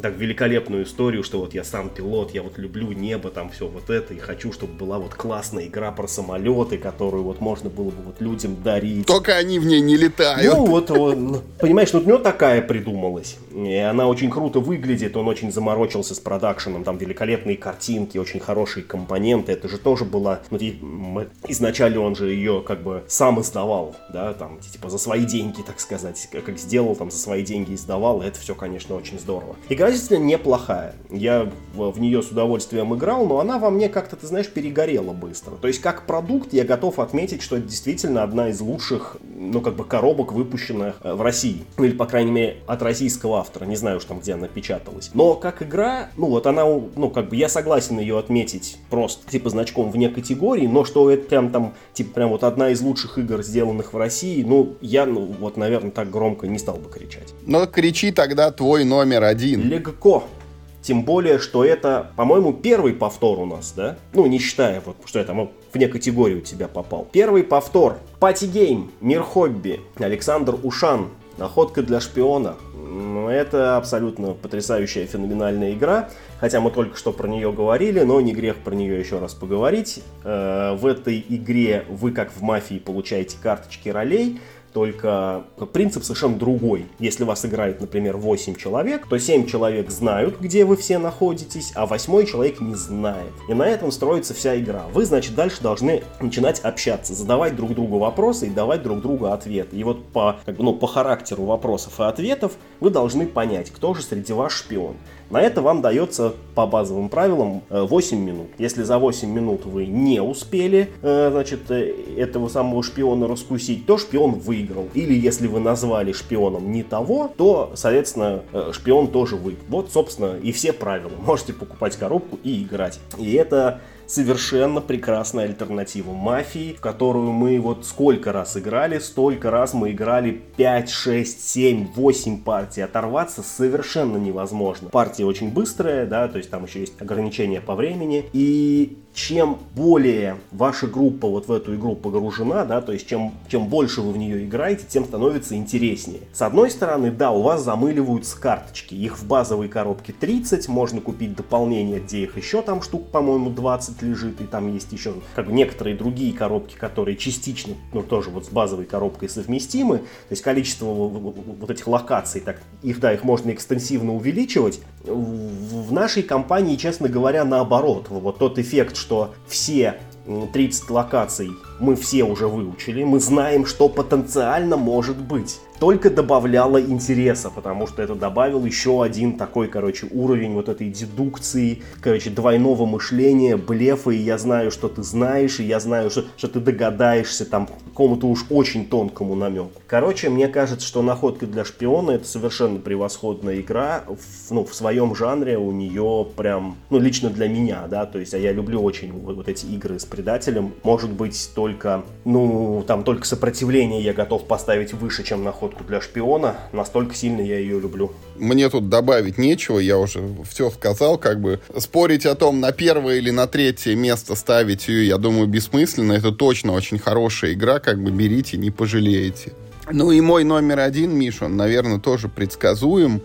так великолепную историю, что вот я сам пилот, я вот люблю небо, там все вот это, и хочу, чтобы была вот классная игра про самолеты, которую вот можно было бы вот людям дарить. Только они в ней не летают. Ну вот, он, понимаешь, вот у него такая придумалась, и она очень круто выглядит, он очень заморочился с продакшеном, там великолепные картинки, очень хорошие компоненты, это же тоже была ну, изначально он же ее как бы сам издавал, да, там, типа за свои деньги, так сказать, как сделал, там, за свои деньги издавал, и это все, конечно, очень здорово. Игра действительно неплохая. Я в, нее с удовольствием играл, но она во мне как-то, ты знаешь, перегорела быстро. То есть, как продукт, я готов отметить, что это действительно одна из лучших, ну, как бы, коробок, выпущенных э, в России. Ну, или, по крайней мере, от российского автора. Не знаю уж там, где она печаталась. Но как игра, ну, вот она, ну, как бы, я согласен ее отметить просто, типа, значком вне категории, но что это прям там, типа, прям вот одна из лучших игр, сделанных в России, ну, я, ну, вот, наверное, так громко не стал бы кричать. Но кричи тогда твой номер один. Легко. Тем более, что это, по-моему, первый повтор у нас, да? Ну, не считая, вот, что я там вне категории у тебя попал. Первый повтор. Пати Гейм. Мир хобби. Александр Ушан. Находка для шпиона. Ну, это абсолютно потрясающая, феноменальная игра. Хотя мы только что про нее говорили, но не грех про нее еще раз поговорить. Э, в этой игре вы, как в мафии, получаете карточки ролей только принцип совершенно другой. Если вас играет, например, 8 человек, то 7 человек знают, где вы все находитесь, а 8 человек не знает. И на этом строится вся игра. Вы, значит, дальше должны начинать общаться, задавать друг другу вопросы и давать друг другу ответы. И вот по, как бы, ну, по характеру вопросов и ответов вы должны понять, кто же среди вас шпион. На это вам дается по базовым правилам 8 э, минут. Если за 8 минут вы не успели э, значит, э, этого самого шпиона раскусить, то шпион выиграл. Или если вы назвали шпионом не того, то, соответственно, шпион тоже выиграл. Вот, собственно, и все правила. Можете покупать коробку и играть. И это совершенно прекрасная альтернатива мафии, в которую мы вот сколько раз играли, столько раз мы играли 5, 6, 7, 8 партий. Оторваться совершенно невозможно. Партия очень быстрая, да, то есть там еще есть ограничения по времени. И чем более ваша группа вот в эту игру погружена, да, то есть чем, чем больше вы в нее играете, тем становится интереснее. С одной стороны, да, у вас замыливаются карточки, их в базовой коробке 30, можно купить дополнение, где их еще там штук, по-моему, 20 лежит, и там есть еще как бы некоторые другие коробки, которые частично, ну, тоже вот с базовой коробкой совместимы, то есть количество вот этих локаций, так, их, да, их можно экстенсивно увеличивать. В нашей компании, честно говоря, наоборот, вот тот эффект, что все 30 локаций мы все уже выучили, мы знаем, что потенциально может быть только добавляло интереса, потому что это добавил еще один такой, короче, уровень вот этой дедукции, короче, двойного мышления, блефа, и я знаю, что ты знаешь, и я знаю, что, что ты догадаешься там какому-то уж очень тонкому намеку. Короче, мне кажется, что находка для шпиона это совершенно превосходная игра, в, ну, в своем жанре у нее прям, ну, лично для меня, да, то есть, а я люблю очень вот, эти игры с предателем, может быть, только, ну, там, только сопротивление я готов поставить выше, чем находку для шпиона. Настолько сильно я ее люблю. Мне тут добавить нечего, я уже все сказал, как бы. Спорить о том, на первое или на третье место ставить ее, я думаю, бессмысленно. Это точно очень хорошая игра, как бы берите, не пожалеете. Ну и мой номер один, Миша, он, наверное, тоже предсказуем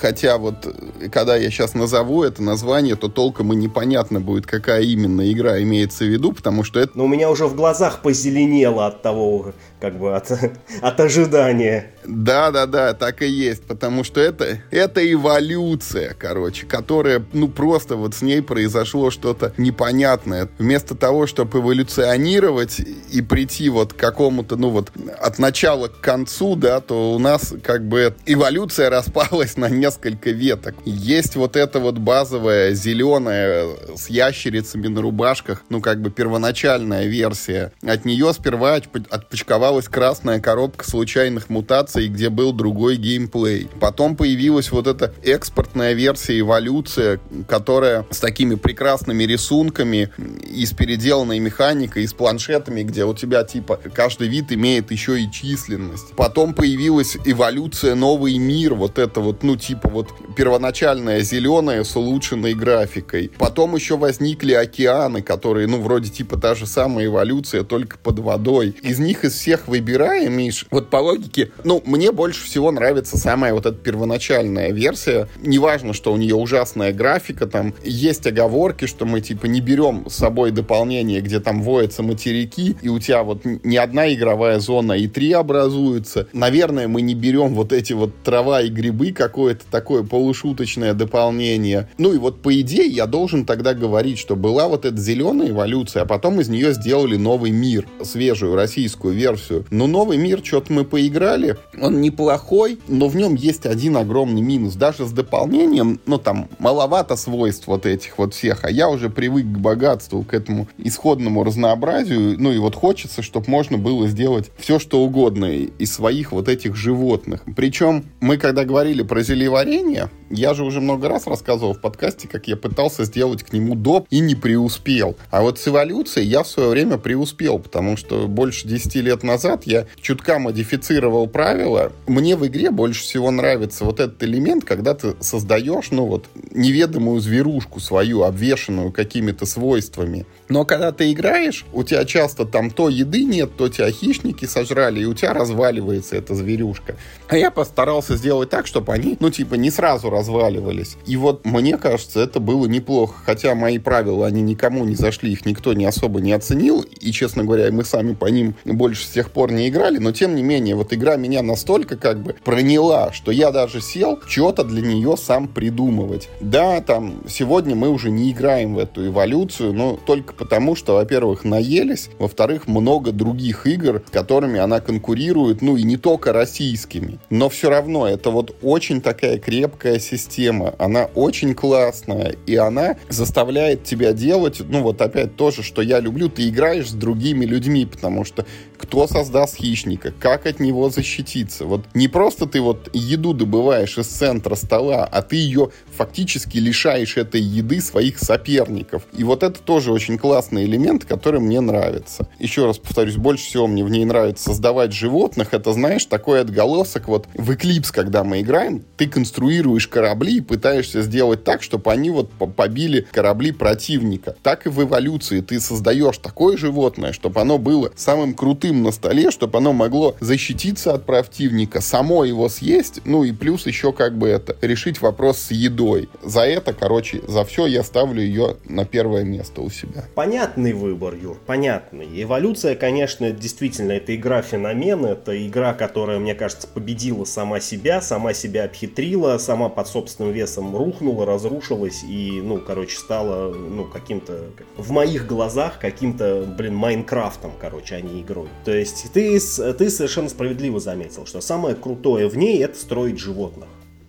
хотя вот, когда я сейчас назову это название, то толком и непонятно будет, какая именно игра имеется в виду, потому что это... Но у меня уже в глазах позеленело от того, как бы, от, от ожидания. Да-да-да, так и есть, потому что это, это эволюция, короче, которая, ну, просто вот с ней произошло что-то непонятное. Вместо того, чтобы эволюционировать и прийти вот к какому-то, ну, вот, от начала к концу, да, то у нас, как бы, эволюция распалась на несколько веток. Есть вот эта вот базовая зеленая с ящерицами на рубашках, ну, как бы первоначальная версия. От нее сперва отпочковалась красная коробка случайных мутаций, где был другой геймплей. Потом появилась вот эта экспортная версия эволюция, которая с такими прекрасными рисунками и с переделанной механикой, и с планшетами, где у тебя, типа, каждый вид имеет еще и численность. Потом появилась эволюция новый мир, вот это вот, ну, типа вот первоначальная зеленая с улучшенной графикой. Потом еще возникли океаны, которые, ну, вроде типа та же самая эволюция, только под водой. Из них из всех выбираем, Миш, вот по логике, ну, мне больше всего нравится самая вот эта первоначальная версия. Неважно, что у нее ужасная графика, там есть оговорки, что мы типа не берем с собой дополнение, где там воятся материки, и у тебя вот не одна игровая зона, и три образуются. Наверное, мы не берем вот эти вот трава и грибы, какое какое-то такое полушуточное дополнение. Ну и вот по идее я должен тогда говорить, что была вот эта зеленая эволюция, а потом из нее сделали новый мир, свежую российскую версию. Но новый мир, что-то мы поиграли, он неплохой, но в нем есть один огромный минус. Даже с дополнением, ну там маловато свойств вот этих вот всех, а я уже привык к богатству, к этому исходному разнообразию, ну и вот хочется, чтобы можно было сделать все, что угодно из своих вот этих животных. Причем мы когда говорили про зелеварение, я же уже много раз рассказывал в подкасте, как я пытался сделать к нему доп и не преуспел. А вот с эволюцией я в свое время преуспел, потому что больше 10 лет назад я чутка модифицировал правила. Мне в игре больше всего нравится вот этот элемент, когда ты создаешь, ну вот, неведомую зверушку свою, обвешенную какими-то свойствами. Но когда ты играешь, у тебя часто там то еды нет, то тебя хищники сожрали, и у тебя разваливается эта зверюшка. А я постарался сделать так, чтобы они, ну, типа, не сразу разваливались. И вот мне кажется, это было неплохо. Хотя мои правила, они никому не зашли, их никто не особо не оценил. И, честно говоря, мы сами по ним больше с тех пор не играли. Но, тем не менее, вот игра меня настолько как бы проняла, что я даже сел что-то для нее сам придумывать. Да, там, сегодня мы уже не играем в эту эволюцию, но только потому, что, во-первых, наелись, во-вторых, много других игр, с которыми она конкурирует, ну и не только российскими. Но все равно это вот очень такая крепкая система, она очень классная, и она заставляет тебя делать, ну вот опять тоже, что я люблю, ты играешь с другими людьми, потому что кто создаст хищника, как от него защититься. Вот не просто ты вот еду добываешь из центра стола, а ты ее фактически лишаешь этой еды своих соперников. И вот это тоже очень классный элемент, который мне нравится. Еще раз повторюсь, больше всего мне в ней нравится создавать животных. Это, знаешь, такой отголосок вот в Eclipse, когда мы играем, ты конструируешь корабли и пытаешься сделать так, чтобы они вот побили корабли противника. Так и в эволюции ты создаешь такое животное, чтобы оно было самым крутым на столе, чтобы оно могло защититься от противника, само его съесть, ну и плюс еще как бы это решить вопрос с едой. За это, короче, за все я ставлю ее на первое место у себя. Понятный выбор, Юр, понятный. Эволюция, конечно, действительно, это игра-феномен, это игра, которая, мне кажется, победила сама себя, сама себя обхитрила, сама под собственным весом рухнула, разрушилась и, ну, короче, стала, ну, каким-то, в моих глазах, каким-то, блин, Майнкрафтом, короче, а не игрой. То есть ты, ты совершенно справедливо заметил, что самое крутое в ней это строить животных.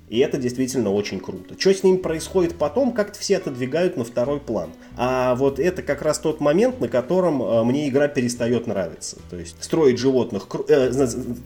И это действительно очень круто. Что с ним происходит потом, как-то все отодвигают на второй план. А вот это как раз тот момент, на котором э, мне игра перестает нравиться. То есть строить животных... Э,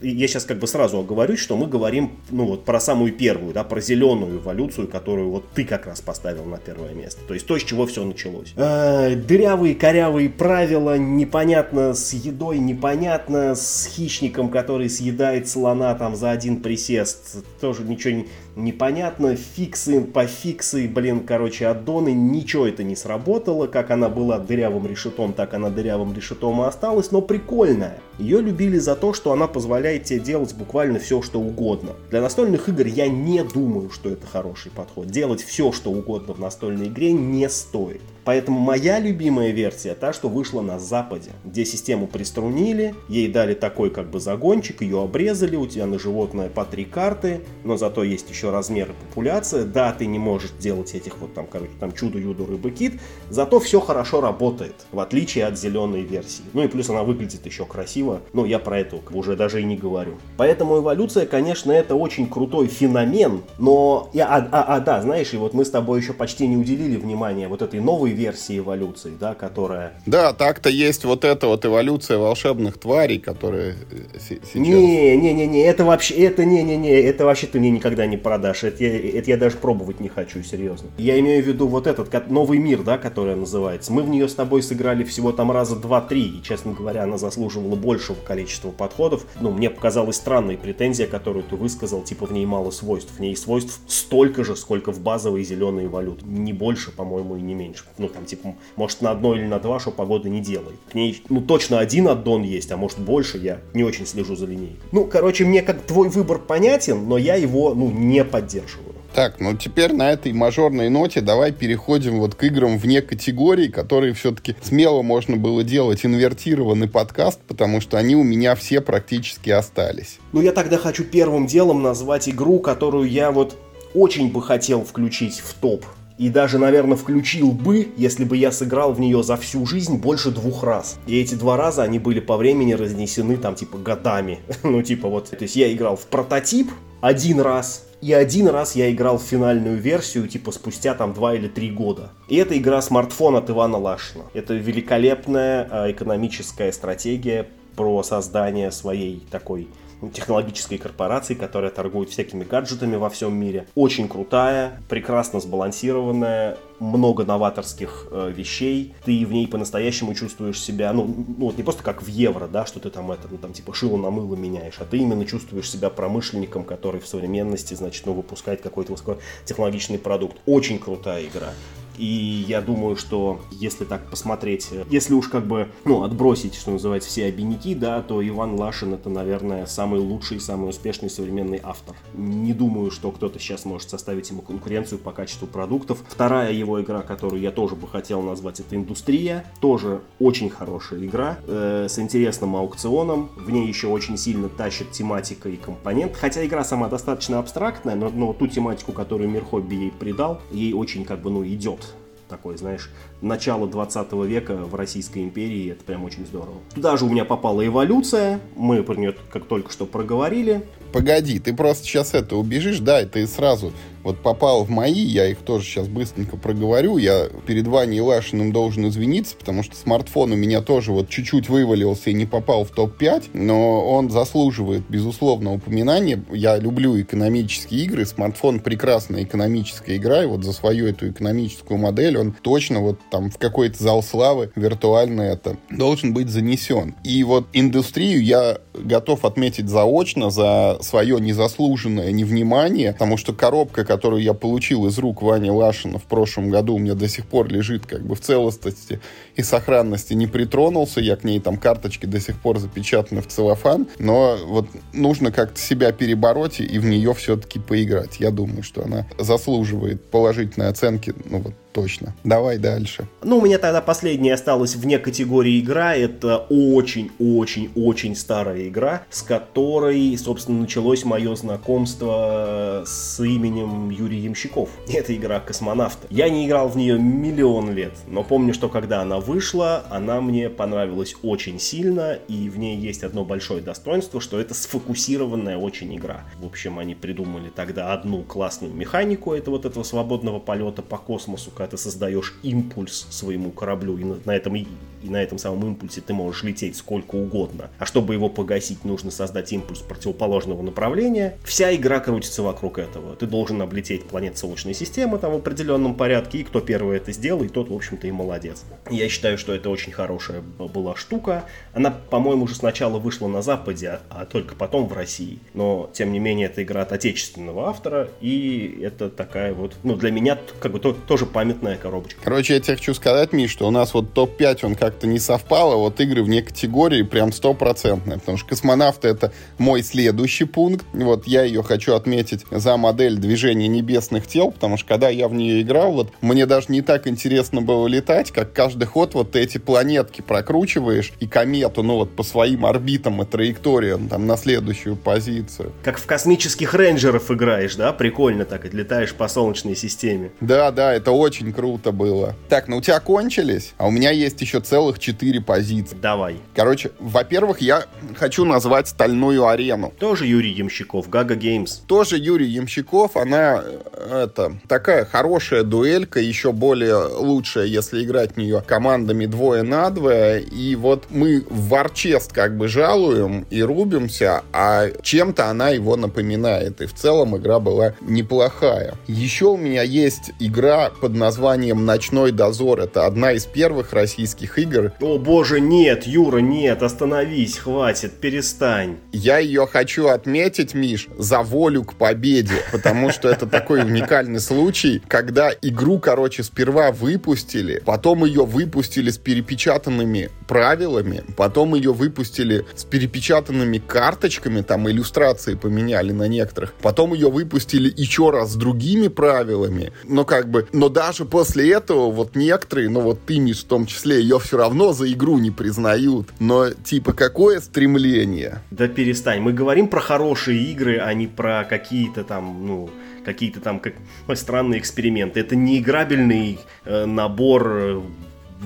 я сейчас как бы сразу оговорюсь, что мы говорим ну вот про самую первую, да, про зеленую эволюцию, которую вот ты как раз поставил на первое место. То есть то, с чего все началось. Э, дырявые, корявые правила, непонятно с едой, непонятно с хищником, который съедает слона там за один присест. Тоже ничего не непонятно, фиксы, пофиксы, блин, короче, аддоны, ничего это не сработало, как она была дырявым решетом, так она дырявым решетом и осталась, но прикольная. Ее любили за то, что она позволяет тебе делать буквально все, что угодно. Для настольных игр я не думаю, что это хороший подход. Делать все, что угодно в настольной игре не стоит. Поэтому моя любимая версия та, что вышла на Западе, где систему приструнили, ей дали такой как бы загончик, ее обрезали, у тебя на животное по три карты, но зато есть еще размеры популяция, да, ты не можешь делать этих вот там, короче, там чудо, юдо, рыба, кит, зато все хорошо работает, в отличие от зеленой версии. Ну и плюс она выглядит еще красиво, но я про это уже даже и не говорю. Поэтому эволюция, конечно, это очень крутой феномен, но, я, а, а, а да, знаешь, и вот мы с тобой еще почти не уделили внимания вот этой новой версии эволюции, да, которая... Да, так-то есть вот эта вот эволюция волшебных тварей, которые э, сейчас... Не, не, не, не, это вообще, это не, не, не, это вообще ты мне никогда не продашь, это, это я даже пробовать не хочу, серьезно. Я имею в виду вот этот новый мир, да, который называется. Мы в нее с тобой сыграли всего там раза два-три, и, честно говоря, она заслуживала большего количества подходов. Ну, мне показалась странной претензия, которую ты высказал, типа в ней мало свойств. В ней свойств столько же, сколько в базовой зеленой валют. Не больше, по-моему, и не меньше. Ну, там, типа, может, на одно или на два, что погода не делает. К ней, ну, точно один аддон есть, а может больше, я не очень слежу за линейкой. Ну, короче, мне как твой выбор понятен, но я его, ну, не поддерживаю. Так, ну теперь на этой мажорной ноте давай переходим вот к играм вне категории, которые все-таки смело можно было делать инвертированный подкаст, потому что они у меня все практически остались. Ну я тогда хочу первым делом назвать игру, которую я вот очень бы хотел включить в топ и даже, наверное, включил бы, если бы я сыграл в нее за всю жизнь больше двух раз. И эти два раза, они были по времени разнесены там типа годами. ну типа вот, то есть я играл в прототип один раз, и один раз я играл в финальную версию, типа спустя там два или три года. И это игра смартфон от Ивана Лашина. Это великолепная э, экономическая стратегия про создание своей такой технологической корпорации, которая торгует всякими гаджетами во всем мире. Очень крутая, прекрасно сбалансированная, много новаторских э, вещей. Ты в ней по-настоящему чувствуешь себя, ну, ну, вот не просто как в евро, да, что ты там это, ну, там, типа, шило на мыло меняешь, а ты именно чувствуешь себя промышленником, который в современности, значит, ну, выпускает какой-то высокотехнологичный продукт. Очень крутая игра. И я думаю, что если так посмотреть, если уж как бы, ну, отбросить, что называется, все обиняки, да, то Иван Лашин это, наверное, самый лучший, самый успешный современный автор. Не думаю, что кто-то сейчас может составить ему конкуренцию по качеству продуктов. Вторая его игра, которую я тоже бы хотел назвать, это «Индустрия». Тоже очень хорошая игра э, с интересным аукционом. В ней еще очень сильно тащит тематика и компонент. Хотя игра сама достаточно абстрактная, но, но ту тематику, которую Мир Хобби ей придал, ей очень как бы, ну, идет такой, знаешь, начало 20 века в Российской империи, это прям очень здорово. Туда же у меня попала эволюция, мы про нее как только что проговорили. Погоди, ты просто сейчас это убежишь, да, и ты сразу вот попал в мои, я их тоже сейчас быстренько проговорю, я перед Ваней Лашиным должен извиниться, потому что смартфон у меня тоже вот чуть-чуть вывалился и не попал в топ-5, но он заслуживает, безусловно, упоминания. Я люблю экономические игры, смартфон прекрасная экономическая игра, и вот за свою эту экономическую модель он точно вот там в какой-то зал славы виртуально это должен быть занесен. И вот индустрию я готов отметить заочно за свое незаслуженное невнимание, потому что коробка, которую я получил из рук Вани Лашина в прошлом году, у меня до сих пор лежит как бы в целостности и сохранности, не притронулся, я к ней там карточки до сих пор запечатаны в целлофан, но вот нужно как-то себя перебороть и в нее все-таки поиграть. Я думаю, что она заслуживает положительной оценки, ну вот Точно. Давай дальше. Ну, у меня тогда последняя осталась вне категории игра. Это очень-очень-очень старая игра, с которой, собственно, началось мое знакомство с именем Юрий Ямщиков. Это игра «Космонавты». Я не играл в нее миллион лет, но помню, что когда она вышла, она мне понравилась очень сильно, и в ней есть одно большое достоинство, что это сфокусированная очень игра. В общем, они придумали тогда одну классную механику, это вот этого свободного полета по космосу, когда ты создаешь импульс своему кораблю, и на, на этом и, на этом самом импульсе ты можешь лететь сколько угодно. А чтобы его погасить, нужно создать импульс противоположного направления. Вся игра крутится вокруг этого. Ты должен облететь планет Солнечной системы там в определенном порядке, и кто первый это сделал, и тот, в общем-то, и молодец. Я считаю, что это очень хорошая была штука. Она, по-моему, уже сначала вышла на Западе, а только потом в России. Но, тем не менее, это игра от отечественного автора, и это такая вот, ну, для меня, как бы, то, тоже памятная коробочка. Короче, я тебе хочу сказать, Миш, что у нас вот топ-5, он как-то не совпало, вот игры вне категории прям стопроцентные, потому что космонавты это мой следующий пункт. Вот я ее хочу отметить за модель движения небесных тел, потому что когда я в нее играл, вот мне даже не так интересно было летать, как каждый ход вот ты эти планетки прокручиваешь и комету, ну вот по своим орбитам и траекториям там на следующую позицию. Как в космических рейнджеров играешь, да? Прикольно так, летаешь по Солнечной системе. Да, да, это очень круто было. Так, ну у тебя кончились, а у меня есть еще целых четыре позиции. Давай. Короче, во-первых, я хочу назвать «Стальную арену». Тоже Юрий Ямщиков, Гага Геймс. Тоже Юрий Ямщиков, она э, это такая хорошая дуэлька, еще более лучшая, если играть в нее командами двое на двое. И вот мы в Варчест как бы жалуем и рубимся, а чем-то она его напоминает. И в целом игра была неплохая. Еще у меня есть игра под названием «Ночной дозор». Это одна из первых российских игр. О боже, нет, Юра, нет, остановись, хватит, перестань. Я ее хочу отметить, Миш, за волю к победе, потому что это такой уникальный случай, когда игру, короче, сперва выпустили, потом ее выпустили с перепечатанными правилами, потом ее выпустили с перепечатанными карточками, там иллюстрации поменяли на некоторых, потом ее выпустили еще раз с другими правилами, но как бы, но даже после этого вот некоторые, ну вот ты в том числе, ее все равно за игру не признают. Но типа какое стремление? Да перестань, мы говорим про хорошие игры, а не про какие-то там, ну, какие-то там как, странные эксперименты. Это не играбельный э, набор, э,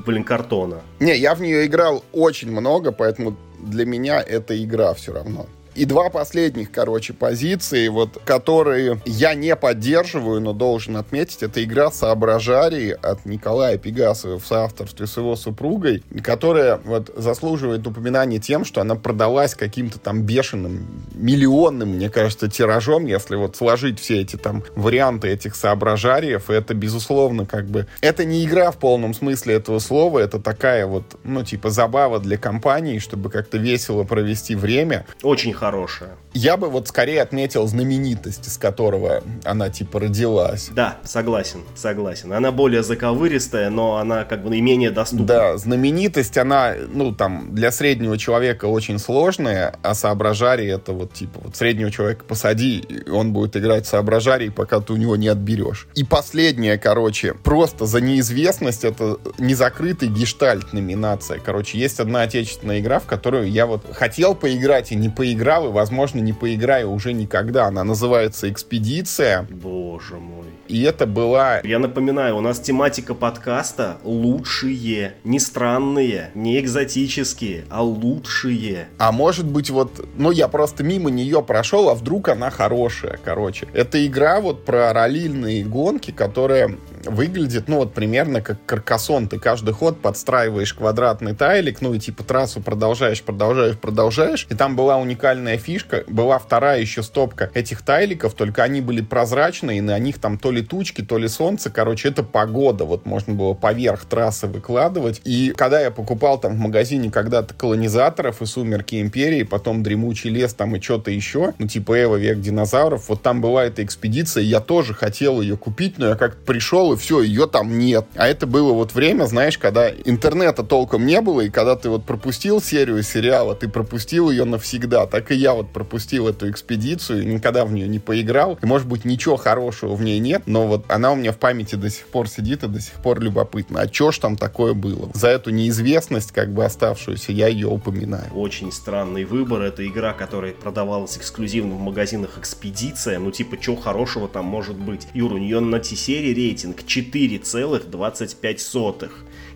блин, картона. Не, я в нее играл очень много, поэтому для меня это игра все равно. И два последних, короче, позиции, вот, которые я не поддерживаю, но должен отметить, это игра «Соображарий» от Николая Пегасова в соавторстве с его супругой, которая вот заслуживает упоминания тем, что она продалась каким-то там бешеным, миллионным, мне кажется, тиражом, если вот сложить все эти там варианты этих «Соображариев», это, безусловно, как бы... Это не игра в полном смысле этого слова, это такая вот, ну, типа, забава для компании, чтобы как-то весело провести время. Очень хорошо хорошая. Я бы вот скорее отметил знаменитость, из которого она типа родилась. Да, согласен, согласен. Она более заковыристая, но она как бы наименее доступна. Да, знаменитость, она, ну, там, для среднего человека очень сложная, а соображарий это вот типа вот среднего человека посади, и он будет играть соображарий, пока ты у него не отберешь. И последнее, короче, просто за неизвестность это незакрытый гештальт номинация. Короче, есть одна отечественная игра, в которую я вот хотел поиграть и не поиграл, играл и, возможно, не поиграю уже никогда. Она называется «Экспедиция». Боже мой. И это была... Я напоминаю, у нас тематика подкаста «Лучшие». Не странные, не экзотические, а лучшие. А может быть вот... Ну, я просто мимо нее прошел, а вдруг она хорошая, короче. Это игра вот про ролильные гонки, которая выглядит, ну, вот примерно как каркасон. Ты каждый ход подстраиваешь квадратный тайлик, ну, и типа трассу продолжаешь, продолжаешь, продолжаешь. И там была уникальная фишка, была вторая еще стопка этих тайликов, только они были прозрачные, и на них там то ли тучки, то ли солнце. Короче, это погода. Вот можно было поверх трассы выкладывать. И когда я покупал там в магазине когда-то колонизаторов и Сумерки Империи, потом Дремучий лес там и что-то еще, ну, типа Эва, Век динозавров, вот там была эта экспедиция, я тоже хотел ее купить, но я как-то пришел и все, ее там нет. А это было вот время, знаешь, когда интернета толком не было, и когда ты вот пропустил серию сериала, ты пропустил ее навсегда. Так и я вот пропустил эту экспедицию, никогда в нее не поиграл. И, может быть, ничего хорошего в ней нет, но вот она у меня в памяти до сих пор сидит и до сих пор любопытна. А что ж там такое было? За эту неизвестность, как бы оставшуюся, я ее упоминаю. Очень странный выбор. Это игра, которая продавалась эксклюзивно в магазинах Экспедиция. Ну, типа, что хорошего там может быть? Юр, у нее на T-серии рейтинг 4,25.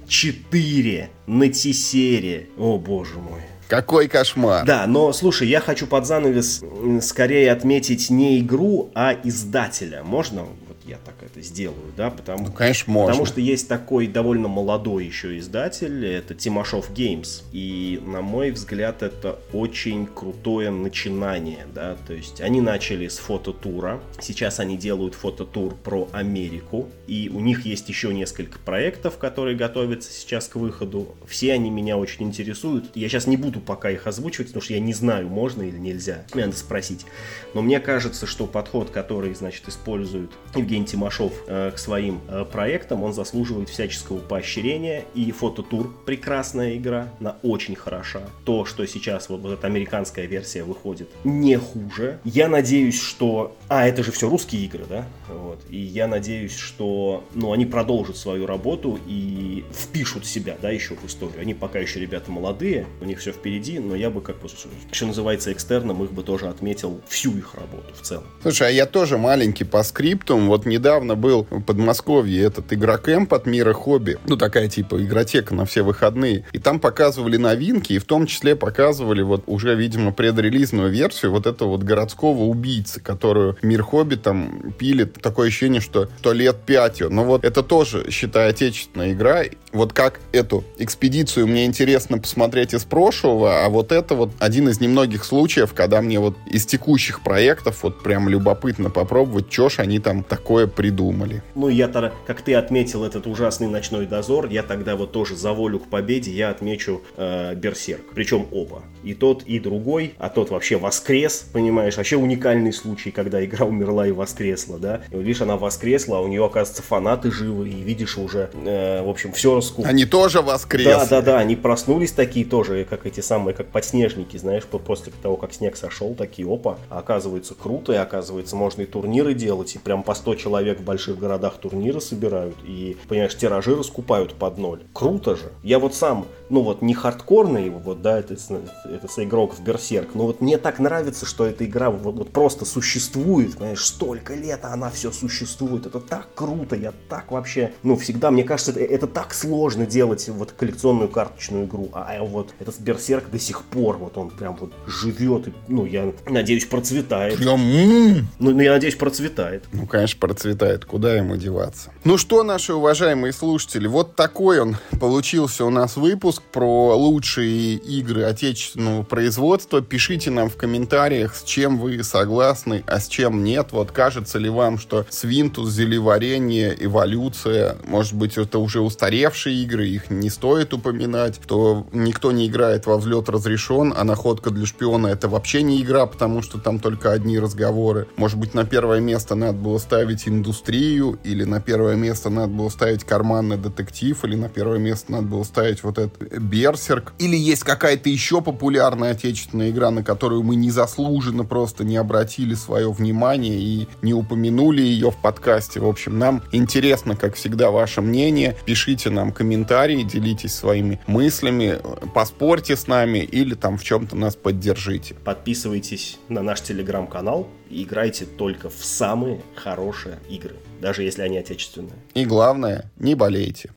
4 на Тисере. О, боже мой. Какой кошмар. Да, но слушай, я хочу под занавес скорее отметить не игру, а издателя. Можно? Я так это сделаю, да, потому, ну, конечно, можно. потому что есть такой довольно молодой еще издатель, это Тимашов Games, и, на мой взгляд, это очень крутое начинание, да, то есть они начали с фототура, сейчас они делают фототур про Америку, и у них есть еще несколько проектов, которые готовятся сейчас к выходу, все они меня очень интересуют, я сейчас не буду пока их озвучивать, потому что я не знаю, можно или нельзя, мне надо спросить, но мне кажется, что подход, который, значит, использует Евгений Евгений Тимошов э, к своим э, проектам, он заслуживает всяческого поощрения. И фототур прекрасная игра, она очень хороша. То, что сейчас вот, эта американская версия выходит, не хуже. Я надеюсь, что... А, это же все русские игры, да? Вот. И я надеюсь, что ну, они продолжат свою работу и впишут себя, да, еще в историю. Они пока еще ребята молодые, у них все впереди, но я бы, как что называется, экстерном, их бы тоже отметил всю их работу в целом. Слушай, а я тоже маленький по скриптум. Вот недавно был в Подмосковье этот игрокэмп от мира хобби. Ну, такая типа игротека на все выходные. И там показывали новинки, и в том числе показывали вот уже, видимо, предрелизную версию вот этого вот городского убийцы, которую мир хобби там пилит. Такое ощущение, что то лет пять. Но вот это тоже, считай, отечественная игра. Вот как эту экспедицию мне интересно посмотреть из прошлого, а вот это вот один из немногих случаев, когда мне вот из текущих проектов вот прям любопытно попробовать, что ж они там такое такое придумали. Ну, я тогда, как ты отметил этот ужасный ночной дозор, я тогда вот тоже за волю к победе я отмечу э, Берсерк. Причем оба. И тот, и другой. А тот вообще воскрес, понимаешь? Вообще уникальный случай, когда игра умерла и воскресла, да? И вот видишь, она воскресла, а у нее, оказывается, фанаты живы. И видишь уже, э, в общем, все раскуп. Они тоже воскресли. Да, да, да. Они проснулись такие тоже, как эти самые, как подснежники, знаешь, после того, как снег сошел, такие, опа, оказывается, круто, и оказывается, можно и турниры делать, и прям по 100 человек в больших городах турниры собирают и, понимаешь, тиражи раскупают под ноль. Круто же. Я вот сам, ну вот не хардкорный, вот, да, это, это игрок в Берсерк, но вот мне так нравится, что эта игра вот, вот просто существует, понимаешь, столько лет она все существует. Это так круто, я так вообще, ну, всегда, мне кажется, это, это так сложно делать вот коллекционную карточную игру, а вот этот Берсерк до сих пор, вот он прям вот живет, и, ну, я надеюсь, процветает. Прям... Ну, ну, я надеюсь, процветает. Ну, конечно, процветает. Куда ему деваться? Ну что, наши уважаемые слушатели, вот такой он получился у нас выпуск про лучшие игры отечественного производства. Пишите нам в комментариях, с чем вы согласны, а с чем нет. Вот кажется ли вам, что Свинтус, Зелеварение, Эволюция, может быть, это уже устаревшие игры, их не стоит упоминать, то никто не играет во взлет разрешен, а находка для шпиона это вообще не игра, потому что там только одни разговоры. Может быть, на первое место надо было ставить индустрию, или на первое место надо было ставить карманный детектив, или на первое место надо было ставить вот этот Берсерк. Или есть какая-то еще популярная отечественная игра, на которую мы незаслуженно просто не обратили свое внимание и не упомянули ее в подкасте. В общем, нам интересно, как всегда, ваше мнение. Пишите нам комментарии, делитесь своими мыслями, поспорьте с нами или там в чем-то нас поддержите. Подписывайтесь на наш телеграм-канал играйте только в самые хорошие игры, даже если они отечественные. И главное, не болейте.